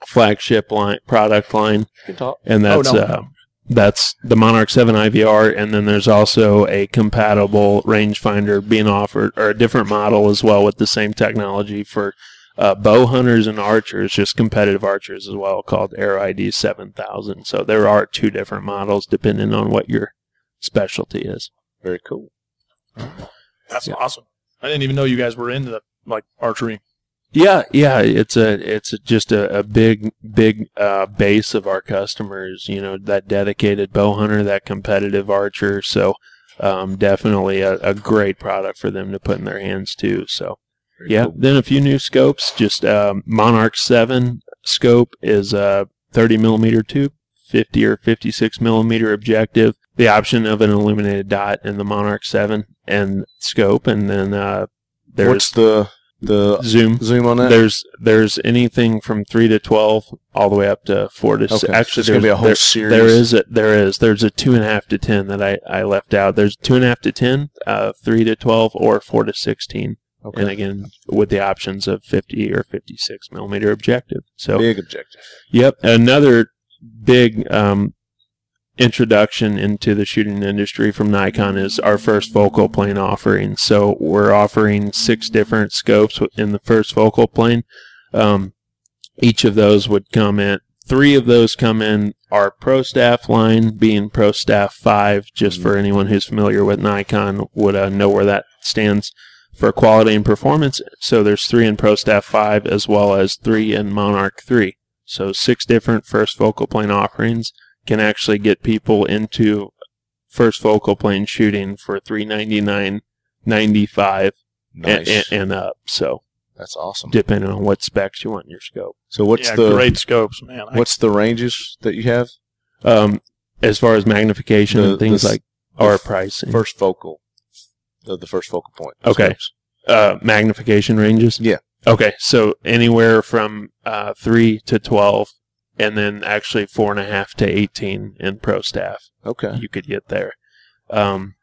flagship line product line You talk. and that's Oh, no. uh, that's the Monarch 7i VR, and then there's also a compatible rangefinder being offered, or a different model as well with the same technology for uh, bow hunters and archers, just competitive archers as well, called Arrow ID 7000. So there are two different models depending on what your specialty is. Very cool. That's Yeah. awesome. I didn't even know you guys were into the, like archery. Yeah, yeah, it's a it's a, just a, a big big uh, base of our customers. You know that dedicated bow hunter, that competitive archer. So um, definitely a, a great product for them to put in their hands too. So Very yeah, cool. then a few new scopes. Just um, Monarch Seven scope is a 30 millimeter tube, 50 or 56 millimeter objective. The option of an illuminated dot in the Monarch Seven and scope, and then uh, there's What's the the zoom zoom on that? there's there's anything from three to twelve all the way up to four to six. Actually, There's gonna be a whole there, series. There is a, there is there's a two and a half to ten that I, I left out. There's two and a half to ten, uh, three to twelve, or four to sixteen, okay. and again with the options of fifty or fifty six millimeter objective. So Big objective. Yep, another big um, introduction into the shooting industry from Nikon is our first focal plane offering. So we're offering six different scopes in the first focal plane. Um, each of those would come in. Three of those come in our Pro Staff line, being Pro Staff Five. Just for anyone who's familiar with Nikon, would uh, know where that stands for quality and performance. So there's three in Pro Staff 5 as well as three in Monarch 3. So six different first focal plane offerings can actually get people into first focal plane shooting for 399 95 Nice. and, and, and up. So That's awesome. depending on what specs you want in your scope. So what's yeah, the great scopes, man. I- what's the ranges that you have? Um, as far as magnification The- and things the like our pricing, First focal. The, the first focal point. Okay. Uh, magnification ranges. Yeah. Okay, so anywhere from uh, three to twelve, and then actually four and a half to eighteen in pro staff. Okay. You could get there. Um,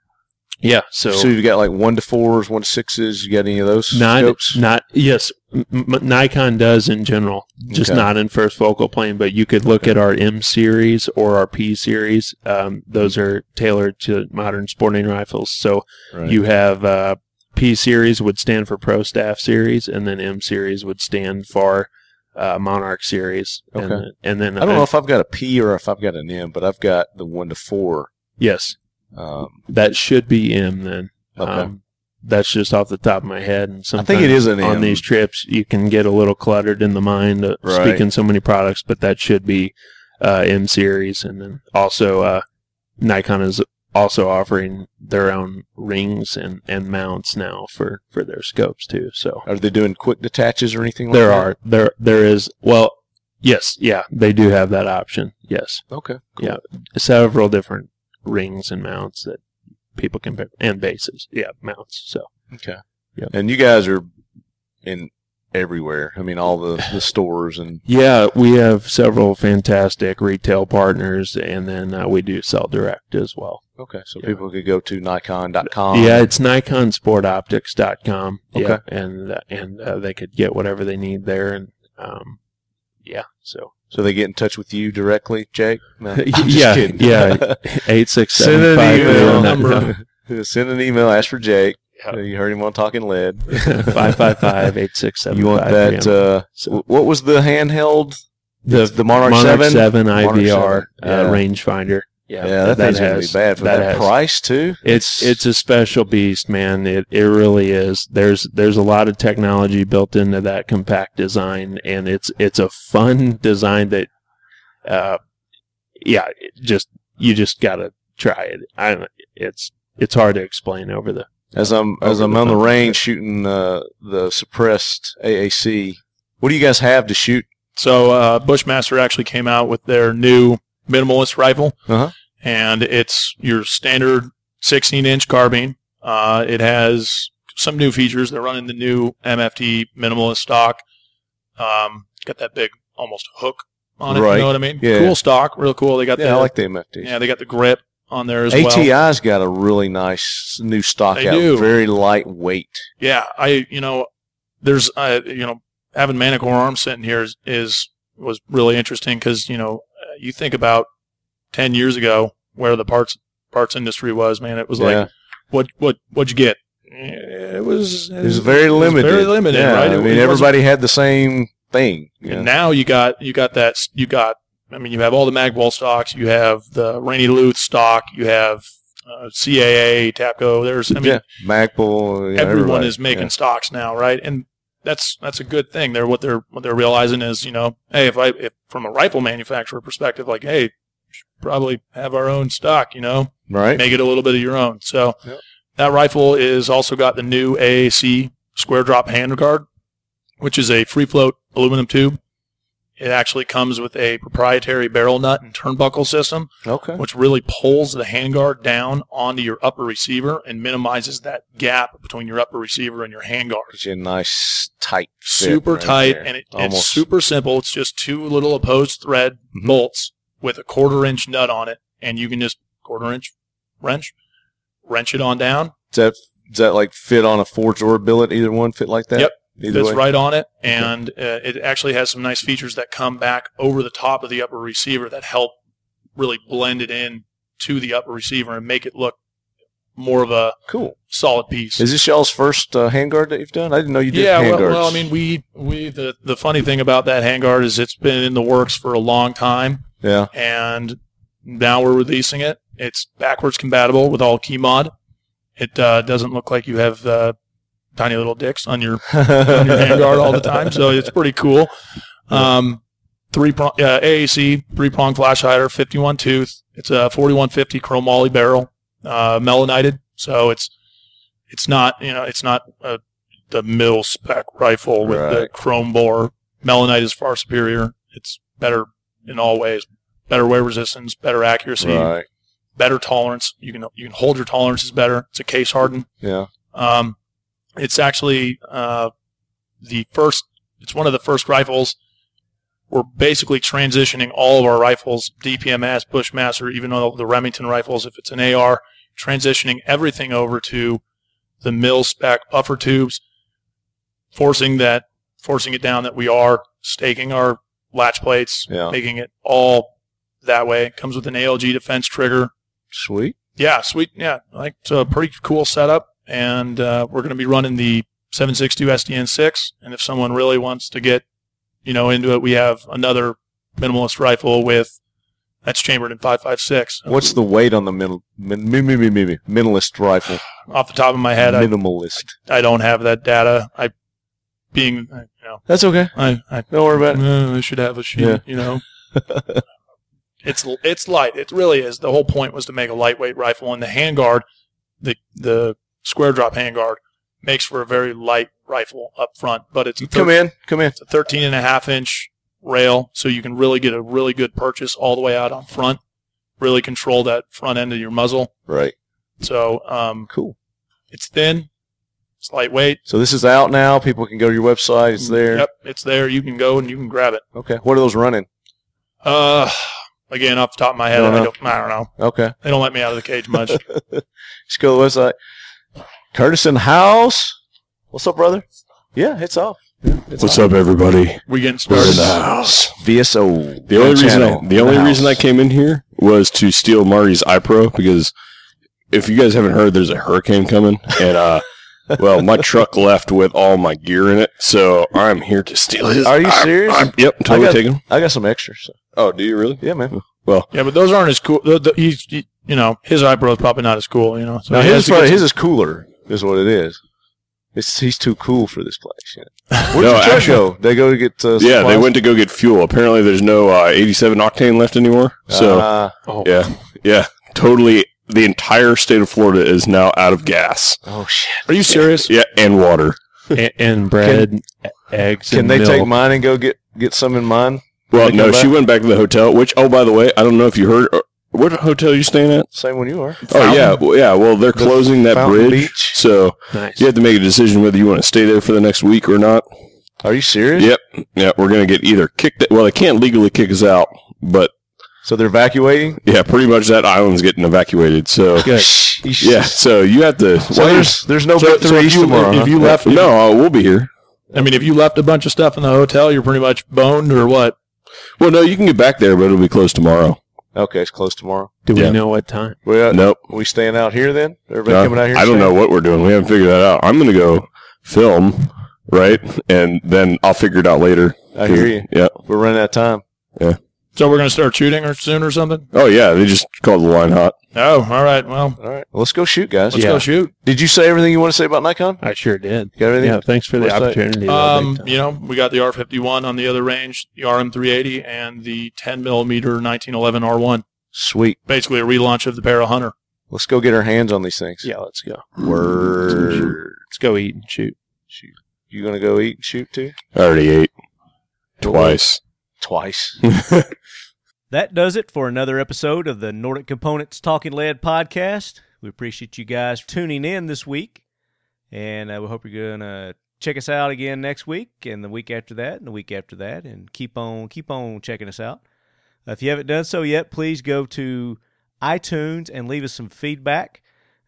yeah. So, So, you've got like one to fours, one to sixes. You got any of those not scopes? not yes, M- Nikon does in general, just Okay. not in first focal plane. But you could look at our M series or our P series. Um, those are tailored to modern sporting rifles. So Right. you have uh, P series would stand for Pro Staff series, and then M series would stand for uh, Monarch series. Okay. and then I don't know if I've got a P or if I've got an M, but I've got the one to four. yes, Um, that should be M then. Okay. Um, that's just off the top of my head, and I think it is an on M. these trips you can get a little cluttered in the mind uh, Right. speaking so many products, but that should be uh, M series, and then also uh, Nikon is also offering their own rings and, and mounts now for, for their scopes too. So Are they doing quick detaches or anything like there that? are there there is well yes yeah they do have that option yes Okay. Yeah. several different rings and mounts that people can pick and bases yeah mounts so Okay. Yep. And you guys are in everywhere. I mean, all the, the stores and [LAUGHS] yeah we have several fantastic retail partners and then uh, we do sell direct as well okay, so Yeah. people could go to Nikon.com. yeah it's nikonsportoptics.com yeah Okay. and uh, and uh, they could get whatever they need there and um yeah so So they get in touch with you directly, Jake. [LAUGHS] No, I'm just Yeah, kidding. yeah. [LAUGHS] eight six Send seven an five email. three oh nine- [LAUGHS] Send an email. Ask for Jake. You heard him on Talking Lead. 555 867 You want that? Uh, w- what was the handheld? the, the Monarch, Monarch 7? 7 Monarch IVR 7, uh, yeah. rangefinder. Yeah, that, thing's gonna be bad for that, has- price too. It's it's a special beast, man. It it really is. There's there's a lot of technology built into that compact design, and it's it's a fun design that, uh, yeah, just you just gotta try it. I it's it's hard to explain over the. as I'm as I'm the on the phone. range shooting uh, the suppressed AAC. What do you guys have to shoot? So uh, Bushmaster actually came out with their new minimalist rifle, Uh-huh. And it's your standard 16 inch carbine. Uh, it has some new features. They're running the new MFT minimalist stock. Um, got that big almost hook on it. Right. You know what I mean? Yeah. Cool stock, real cool. They got Yeah, the I like the MFT. yeah, they got the grip on there as well. ATI's got a really nice new stock They out. do. Very lightweight. Yeah, I you know, there's uh, you know having Manticore Arms sitting here is, is was really interesting because you know uh, you think about ten years ago where the parts parts industry was, man, it was yeah. like what what what'd you get? It was it was very limited. very limited, Yeah, right? I mean, it wasn't- everybody had the same thing. And now you got you got that you got I mean you have all the Magwell stocks, you have the Rainy Luth stock, you have uh, CAA, Tapco. There's I mean yeah, Magpul. yeah, everyone everybody. is making Yeah. stocks now, right? And that's that's a good thing. They're what they're what they're realizing is, you know, hey, if I if from a rifle manufacturer perspective, like, hey, we should probably have our own stock, you know, right. make it a little bit of your own. So Yep. that rifle is also got the new AAC square drop handguard, which is a free float aluminum tube. It actually comes with a proprietary barrel nut and turnbuckle system Okay. which really pulls the handguard down onto your upper receiver and minimizes that gap between your upper receiver and your handguard. Gives you a nice tight, fit Super right tight, there. and it, it's super simple. It's just two little opposed thread Mhm. bolts with a quarter inch nut on it, and you can just quarter inch wrench, wrench it on down. Does that, does that like fit on a forged or billet? Either one fit like that? Yep. Either That's way. right on it, and uh, it actually has some nice features that come back over the top of the upper receiver that help really blend it in to the upper receiver and make it look more of a Cool. solid piece. Is this y'all's first uh, handguard that you've done? I didn't know you did yeah, well, well, I mean, we we the the funny thing about that handguard is it's been in the works for a long time, yeah. and now we're releasing it. It's backwards compatible with all KeyMod. It uh, doesn't look like you have uh, tiny little dicks on your [LAUGHS] on your handguard all the time, so it's pretty cool. Um, three prong uh, AAC three prong flash hider, fifty one tooth. It's a forty one fifty chromoly barrel, uh, melonited. So it's it's not you know it's not a, the mill spec rifle with the chrome bore. Melonite is far superior. It's better in all ways. Better wear resistance, better accuracy, right. better tolerance. You can you can hold your tolerances better. It's a case hardened. Yeah. Um, it's actually uh, the first. It's one of the first rifles. We're basically transitioning all of our rifles, DPMS, Bushmaster, even though the Remington rifles, if it's an AR, transitioning everything over to the mill spec buffer tubes, forcing that, forcing it down that we are staking our latch plates, Yeah. making it all that way. It comes with an ALG defense trigger, Sweet. yeah, sweet. Yeah, like it's a pretty cool setup, and uh, we're going to be running the 762 SDN6. And if someone really wants to get, you know, into it, we have another minimalist rifle with that's chambered in 556. What's the weight on the min, min, min, min, min- minimalist rifle? off the top of my head? I, Minimalist. I don't have that data. I being you know That's okay. I I, Don't worry about it. uh, I should have a sheet. Yeah. You know. [LAUGHS] It's it's light. It really is. The whole point was to make a lightweight rifle, and the handguard, the the square drop handguard, makes for a very light rifle up front. But it's a Come in. Come in. It's a 13 and a half inch rail, so you can really get a really good purchase all the way out on front. Really control that front end of your muzzle. Right. So um, Cool. it's thin, it's lightweight. So this is out now. People can go to your website. It's there. Yep, it's there. You can go and you can grab it. Okay. What are those running? Uh, again, off the top of my head, Don't I don't, I don't know. Okay. They don't let me out of the cage much. [LAUGHS] Just go to the website. Curtis in the house. What's up, brother? Yeah, it's off. Yeah, it's What's off. up, everybody? we getting We're in started. the house. VSO. The only reason channel I, the only house. reason I came in here was to steal Marty's iPro because if you guys haven't heard, there's a hurricane coming, and uh, [LAUGHS] Well, my truck left with all my gear in it, so I'm here to steal his. Are you I'm- serious? I'm- yep, I totally got, taking him. I got some extras. So. Oh, do you really? Yeah, man. Well Yeah, but those aren't as cool. The, the, he's, he, you know, his iPro is probably not as cool. You know, so No, he his has is, to get probably, his is cooler. Is what it is. It's, he's too cool for this place. Yeah. [LAUGHS] Where'd No, your truck actually- go? They go to get. Uh, Yeah, they went to go get fuel. Apparently, there's no uh, 87 octane left anymore. So Ah, Oh, yeah, yeah, totally. The entire state of Florida is now out of gas. oh shit! Are you serious? Yeah, and water. and, and bread, e- eggs, Can and they milk. take mine and go get get some in mine? Well, They come no, she went back to the hotel. Which, oh, by the way, I don't know if you heard. What hotel are you staying at? Same one you are. Oh yeah, well, yeah. Well, they're The closing that Fountain bridge, Beach? so Nice. you have to make a decision whether you want to stay there for the next week or not. Are you serious? Yep. Yeah, we're gonna get either kicked. Well, they can't legally kick us out, but So they're evacuating. yeah, pretty much that island's getting evacuated. So [LAUGHS] Good. [LAUGHS] Yeah, so you have to. So well, there's there's no So- Big so if you- tomorrow. if huh? you left- no, uh, we'll be here. I mean, if you left a bunch of stuff in the hotel, you're pretty much boned or what? Well, no, you can get back there, but it'll be closed tomorrow. Okay, it's closed tomorrow. Do we Yeah. know what time? We uh, Nope. we staying out here then? Everybody Uh, coming out here? I don't staying? know what we're doing. We haven't figured that out. I'm gonna go film, right, and then I'll figure it out later. I hear you. Yeah. We're running out of time. Yeah. So we're going to start shooting or soon or something? Oh yeah, they just called the line hot. Oh, all right. Well, All right, well, let's go shoot, guys. let's Yeah. go shoot. Did you say everything you want to say about Nikon? I sure did. Got everything? Yeah, thanks for the What's that? opportunity. though, Um, big time. you know, we got the R51 on the other range, the RM380, and the 10 millimeter 1911 R1. Sweet. Basically, a relaunch of the Para Hunter. Let's go get our hands on these things. yeah, let's go. Word. Let's go eat and shoot. Shoot. You gonna go eat and shoot too? I already ate twice. Twice. [LAUGHS] That does it for another episode of the Nordic Components Talking Lead podcast. We appreciate you guys tuning in this week, and uh, we hope you're gonna check us out again next week, and the week after that, and the week after that, and keep on keep on checking us out. Uh, if you haven't done so yet, please go to iTunes and leave us some feedback.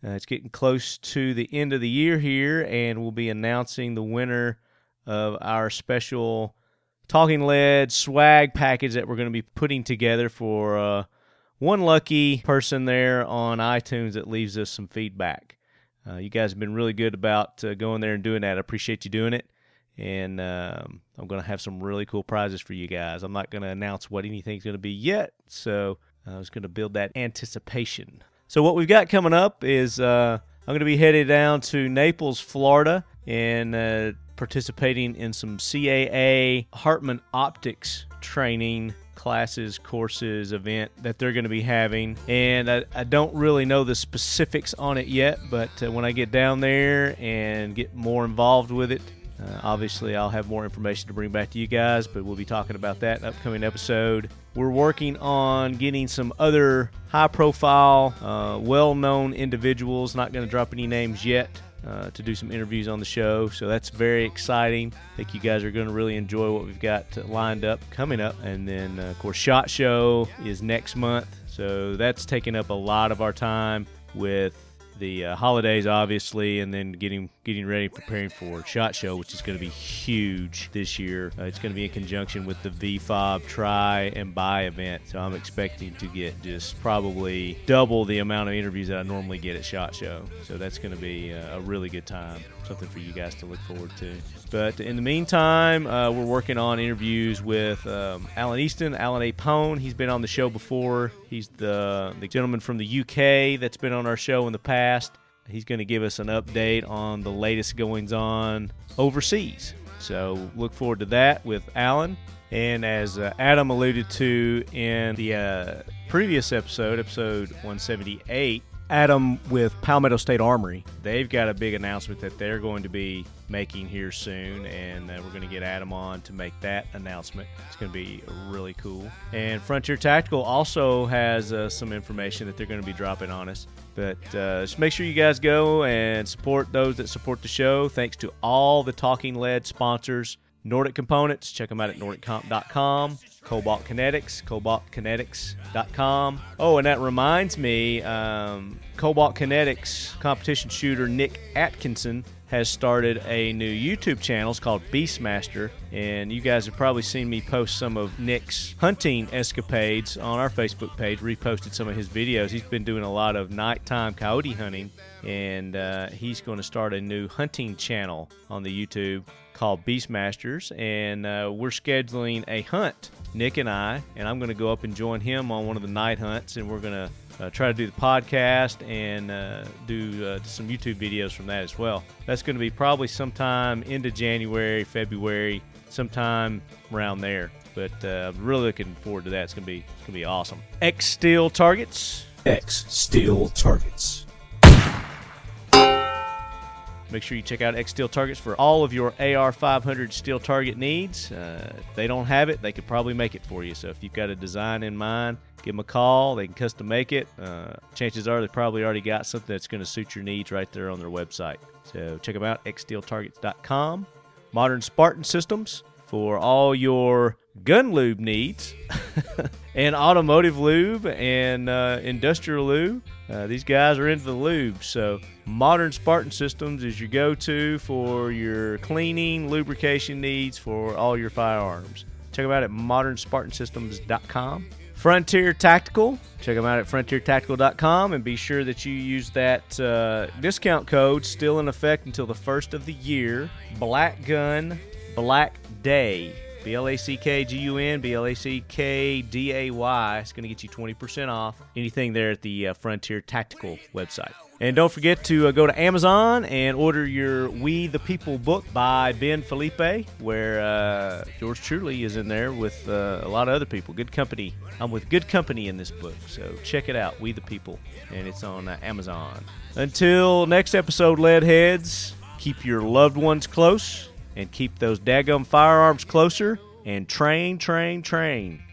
Uh, it's getting close to the end of the year here, and we'll be announcing the winner of our special Talking Lead swag package that we're going to be putting together for uh, one lucky person there on iTunes that leaves us some feedback. Uh, you guys have been really good about uh, going there and doing that. I appreciate you doing it. And um, I'm going to have some really cool prizes for you guys. I'm not going to announce what anything's going to be yet, so I was going to build that anticipation. So, what we've got coming up is uh, I'm going to be headed down to Naples, Florida, and uh, participating in some CAA Hartman Optics training classes, courses, event that they're going to be having. And I, I don't really know the specifics on it yet, but uh, when I get down there and get more involved with it, uh, obviously, I'll have more information to bring back to you guys, but we'll be talking about that in upcoming episode. We're working on getting some other high profile, uh, well known individuals, not going to drop any names yet, uh, to do some interviews on the show. So that's very exciting. I think you guys are going to really enjoy what we've got lined up coming up. And then, uh, of course, SHOT Show is next month. So that's taking up a lot of our time with the uh, holidays, obviously, and then getting getting ready, preparing for Shot Show, which is going to be huge this year. Uh, it's going to be in conjunction with the VFOB Try and Buy event, so I'm expecting to get just probably double the amount of interviews that I normally get at Shot Show. So that's going to be uh, a really good time, something for you guys to look forward to. But in the meantime, uh, we're working on interviews with um, Alan Easton, Alan A. Pone. He's been on the show before. He's the the gentleman from the UK that's been on our show in the past. He's going to give us an update on the latest goings on overseas. So look forward to that with Alan. And as uh, Adam alluded to in the uh, previous episode, episode 178, Adam with Palmetto State Armory, they've got a big announcement that they're going to be making here soon, and uh, we're going to get Adam on to make that announcement. It's going to be really cool. And Frontier Tactical also has uh, some information that they're going to be dropping on us. But uh, just make sure you guys go and support those that support the show. Thanks to all the Talking Lead sponsors. Nordic Components, check them out at nordiccomp.com. Cobalt Kinetics, cobaltkinetics.com. Oh, and that reminds me, um, Cobalt Kinetics competition shooter Nick Atkinson has started a new YouTube channel. It's called Beastmaster, and you guys have probably seen me post some of Nick's hunting escapades on our Facebook page. Reposted some of his videos. He's been doing a lot of nighttime coyote hunting, and uh, he's going to start a new hunting channel on the YouTube called Beastmasters, and uh, we're scheduling a hunt, Nick and I, and I'm going to go up and join him on one of the night hunts, and we're going to uh, try to do the podcast and uh, do uh, some YouTube videos from that as well. That's going to be probably sometime into January, February, sometime around there. But uh, I'm really looking forward to that. It's going to be going to be awesome. X Steel targets. X Steel Targets. Make sure you check out X Steel Targets for all of your AR500 steel target needs. Uh, if they don't have it, they could probably make it for you. So if you've got a design in mind, give them a call. They can custom make it. Uh, chances are they probably already got something that's going to suit your needs right there on their website. So check them out, xsteeltargets.com. Modern Spartan Systems for all your gun lube needs [LAUGHS] and automotive lube and uh, industrial lube. Uh, these guys are into the lube, so Modern Spartan Systems is your go-to for your cleaning, lubrication needs for all your firearms. Check them out at modernspartansystems.com. Frontier Tactical. Check them out at frontiertactical.com and be sure that you use that uh, discount code still in effect until the first of the year. Black Gun Black Day. B L A C K G U N, B L A C K D A Y. It's going to get you 20% off anything there at the uh, Frontier Tactical website. And don't forget to uh, go to Amazon and order your We the People book by Ben Felipe, where uh, George Truly is in there with uh, a lot of other people. Good company. I'm with good company in this book. So check it out, We the People. And it's on uh, Amazon. Until next episode, Leadheads, keep your loved ones close and keep those daggum firearms closer and train, train, train.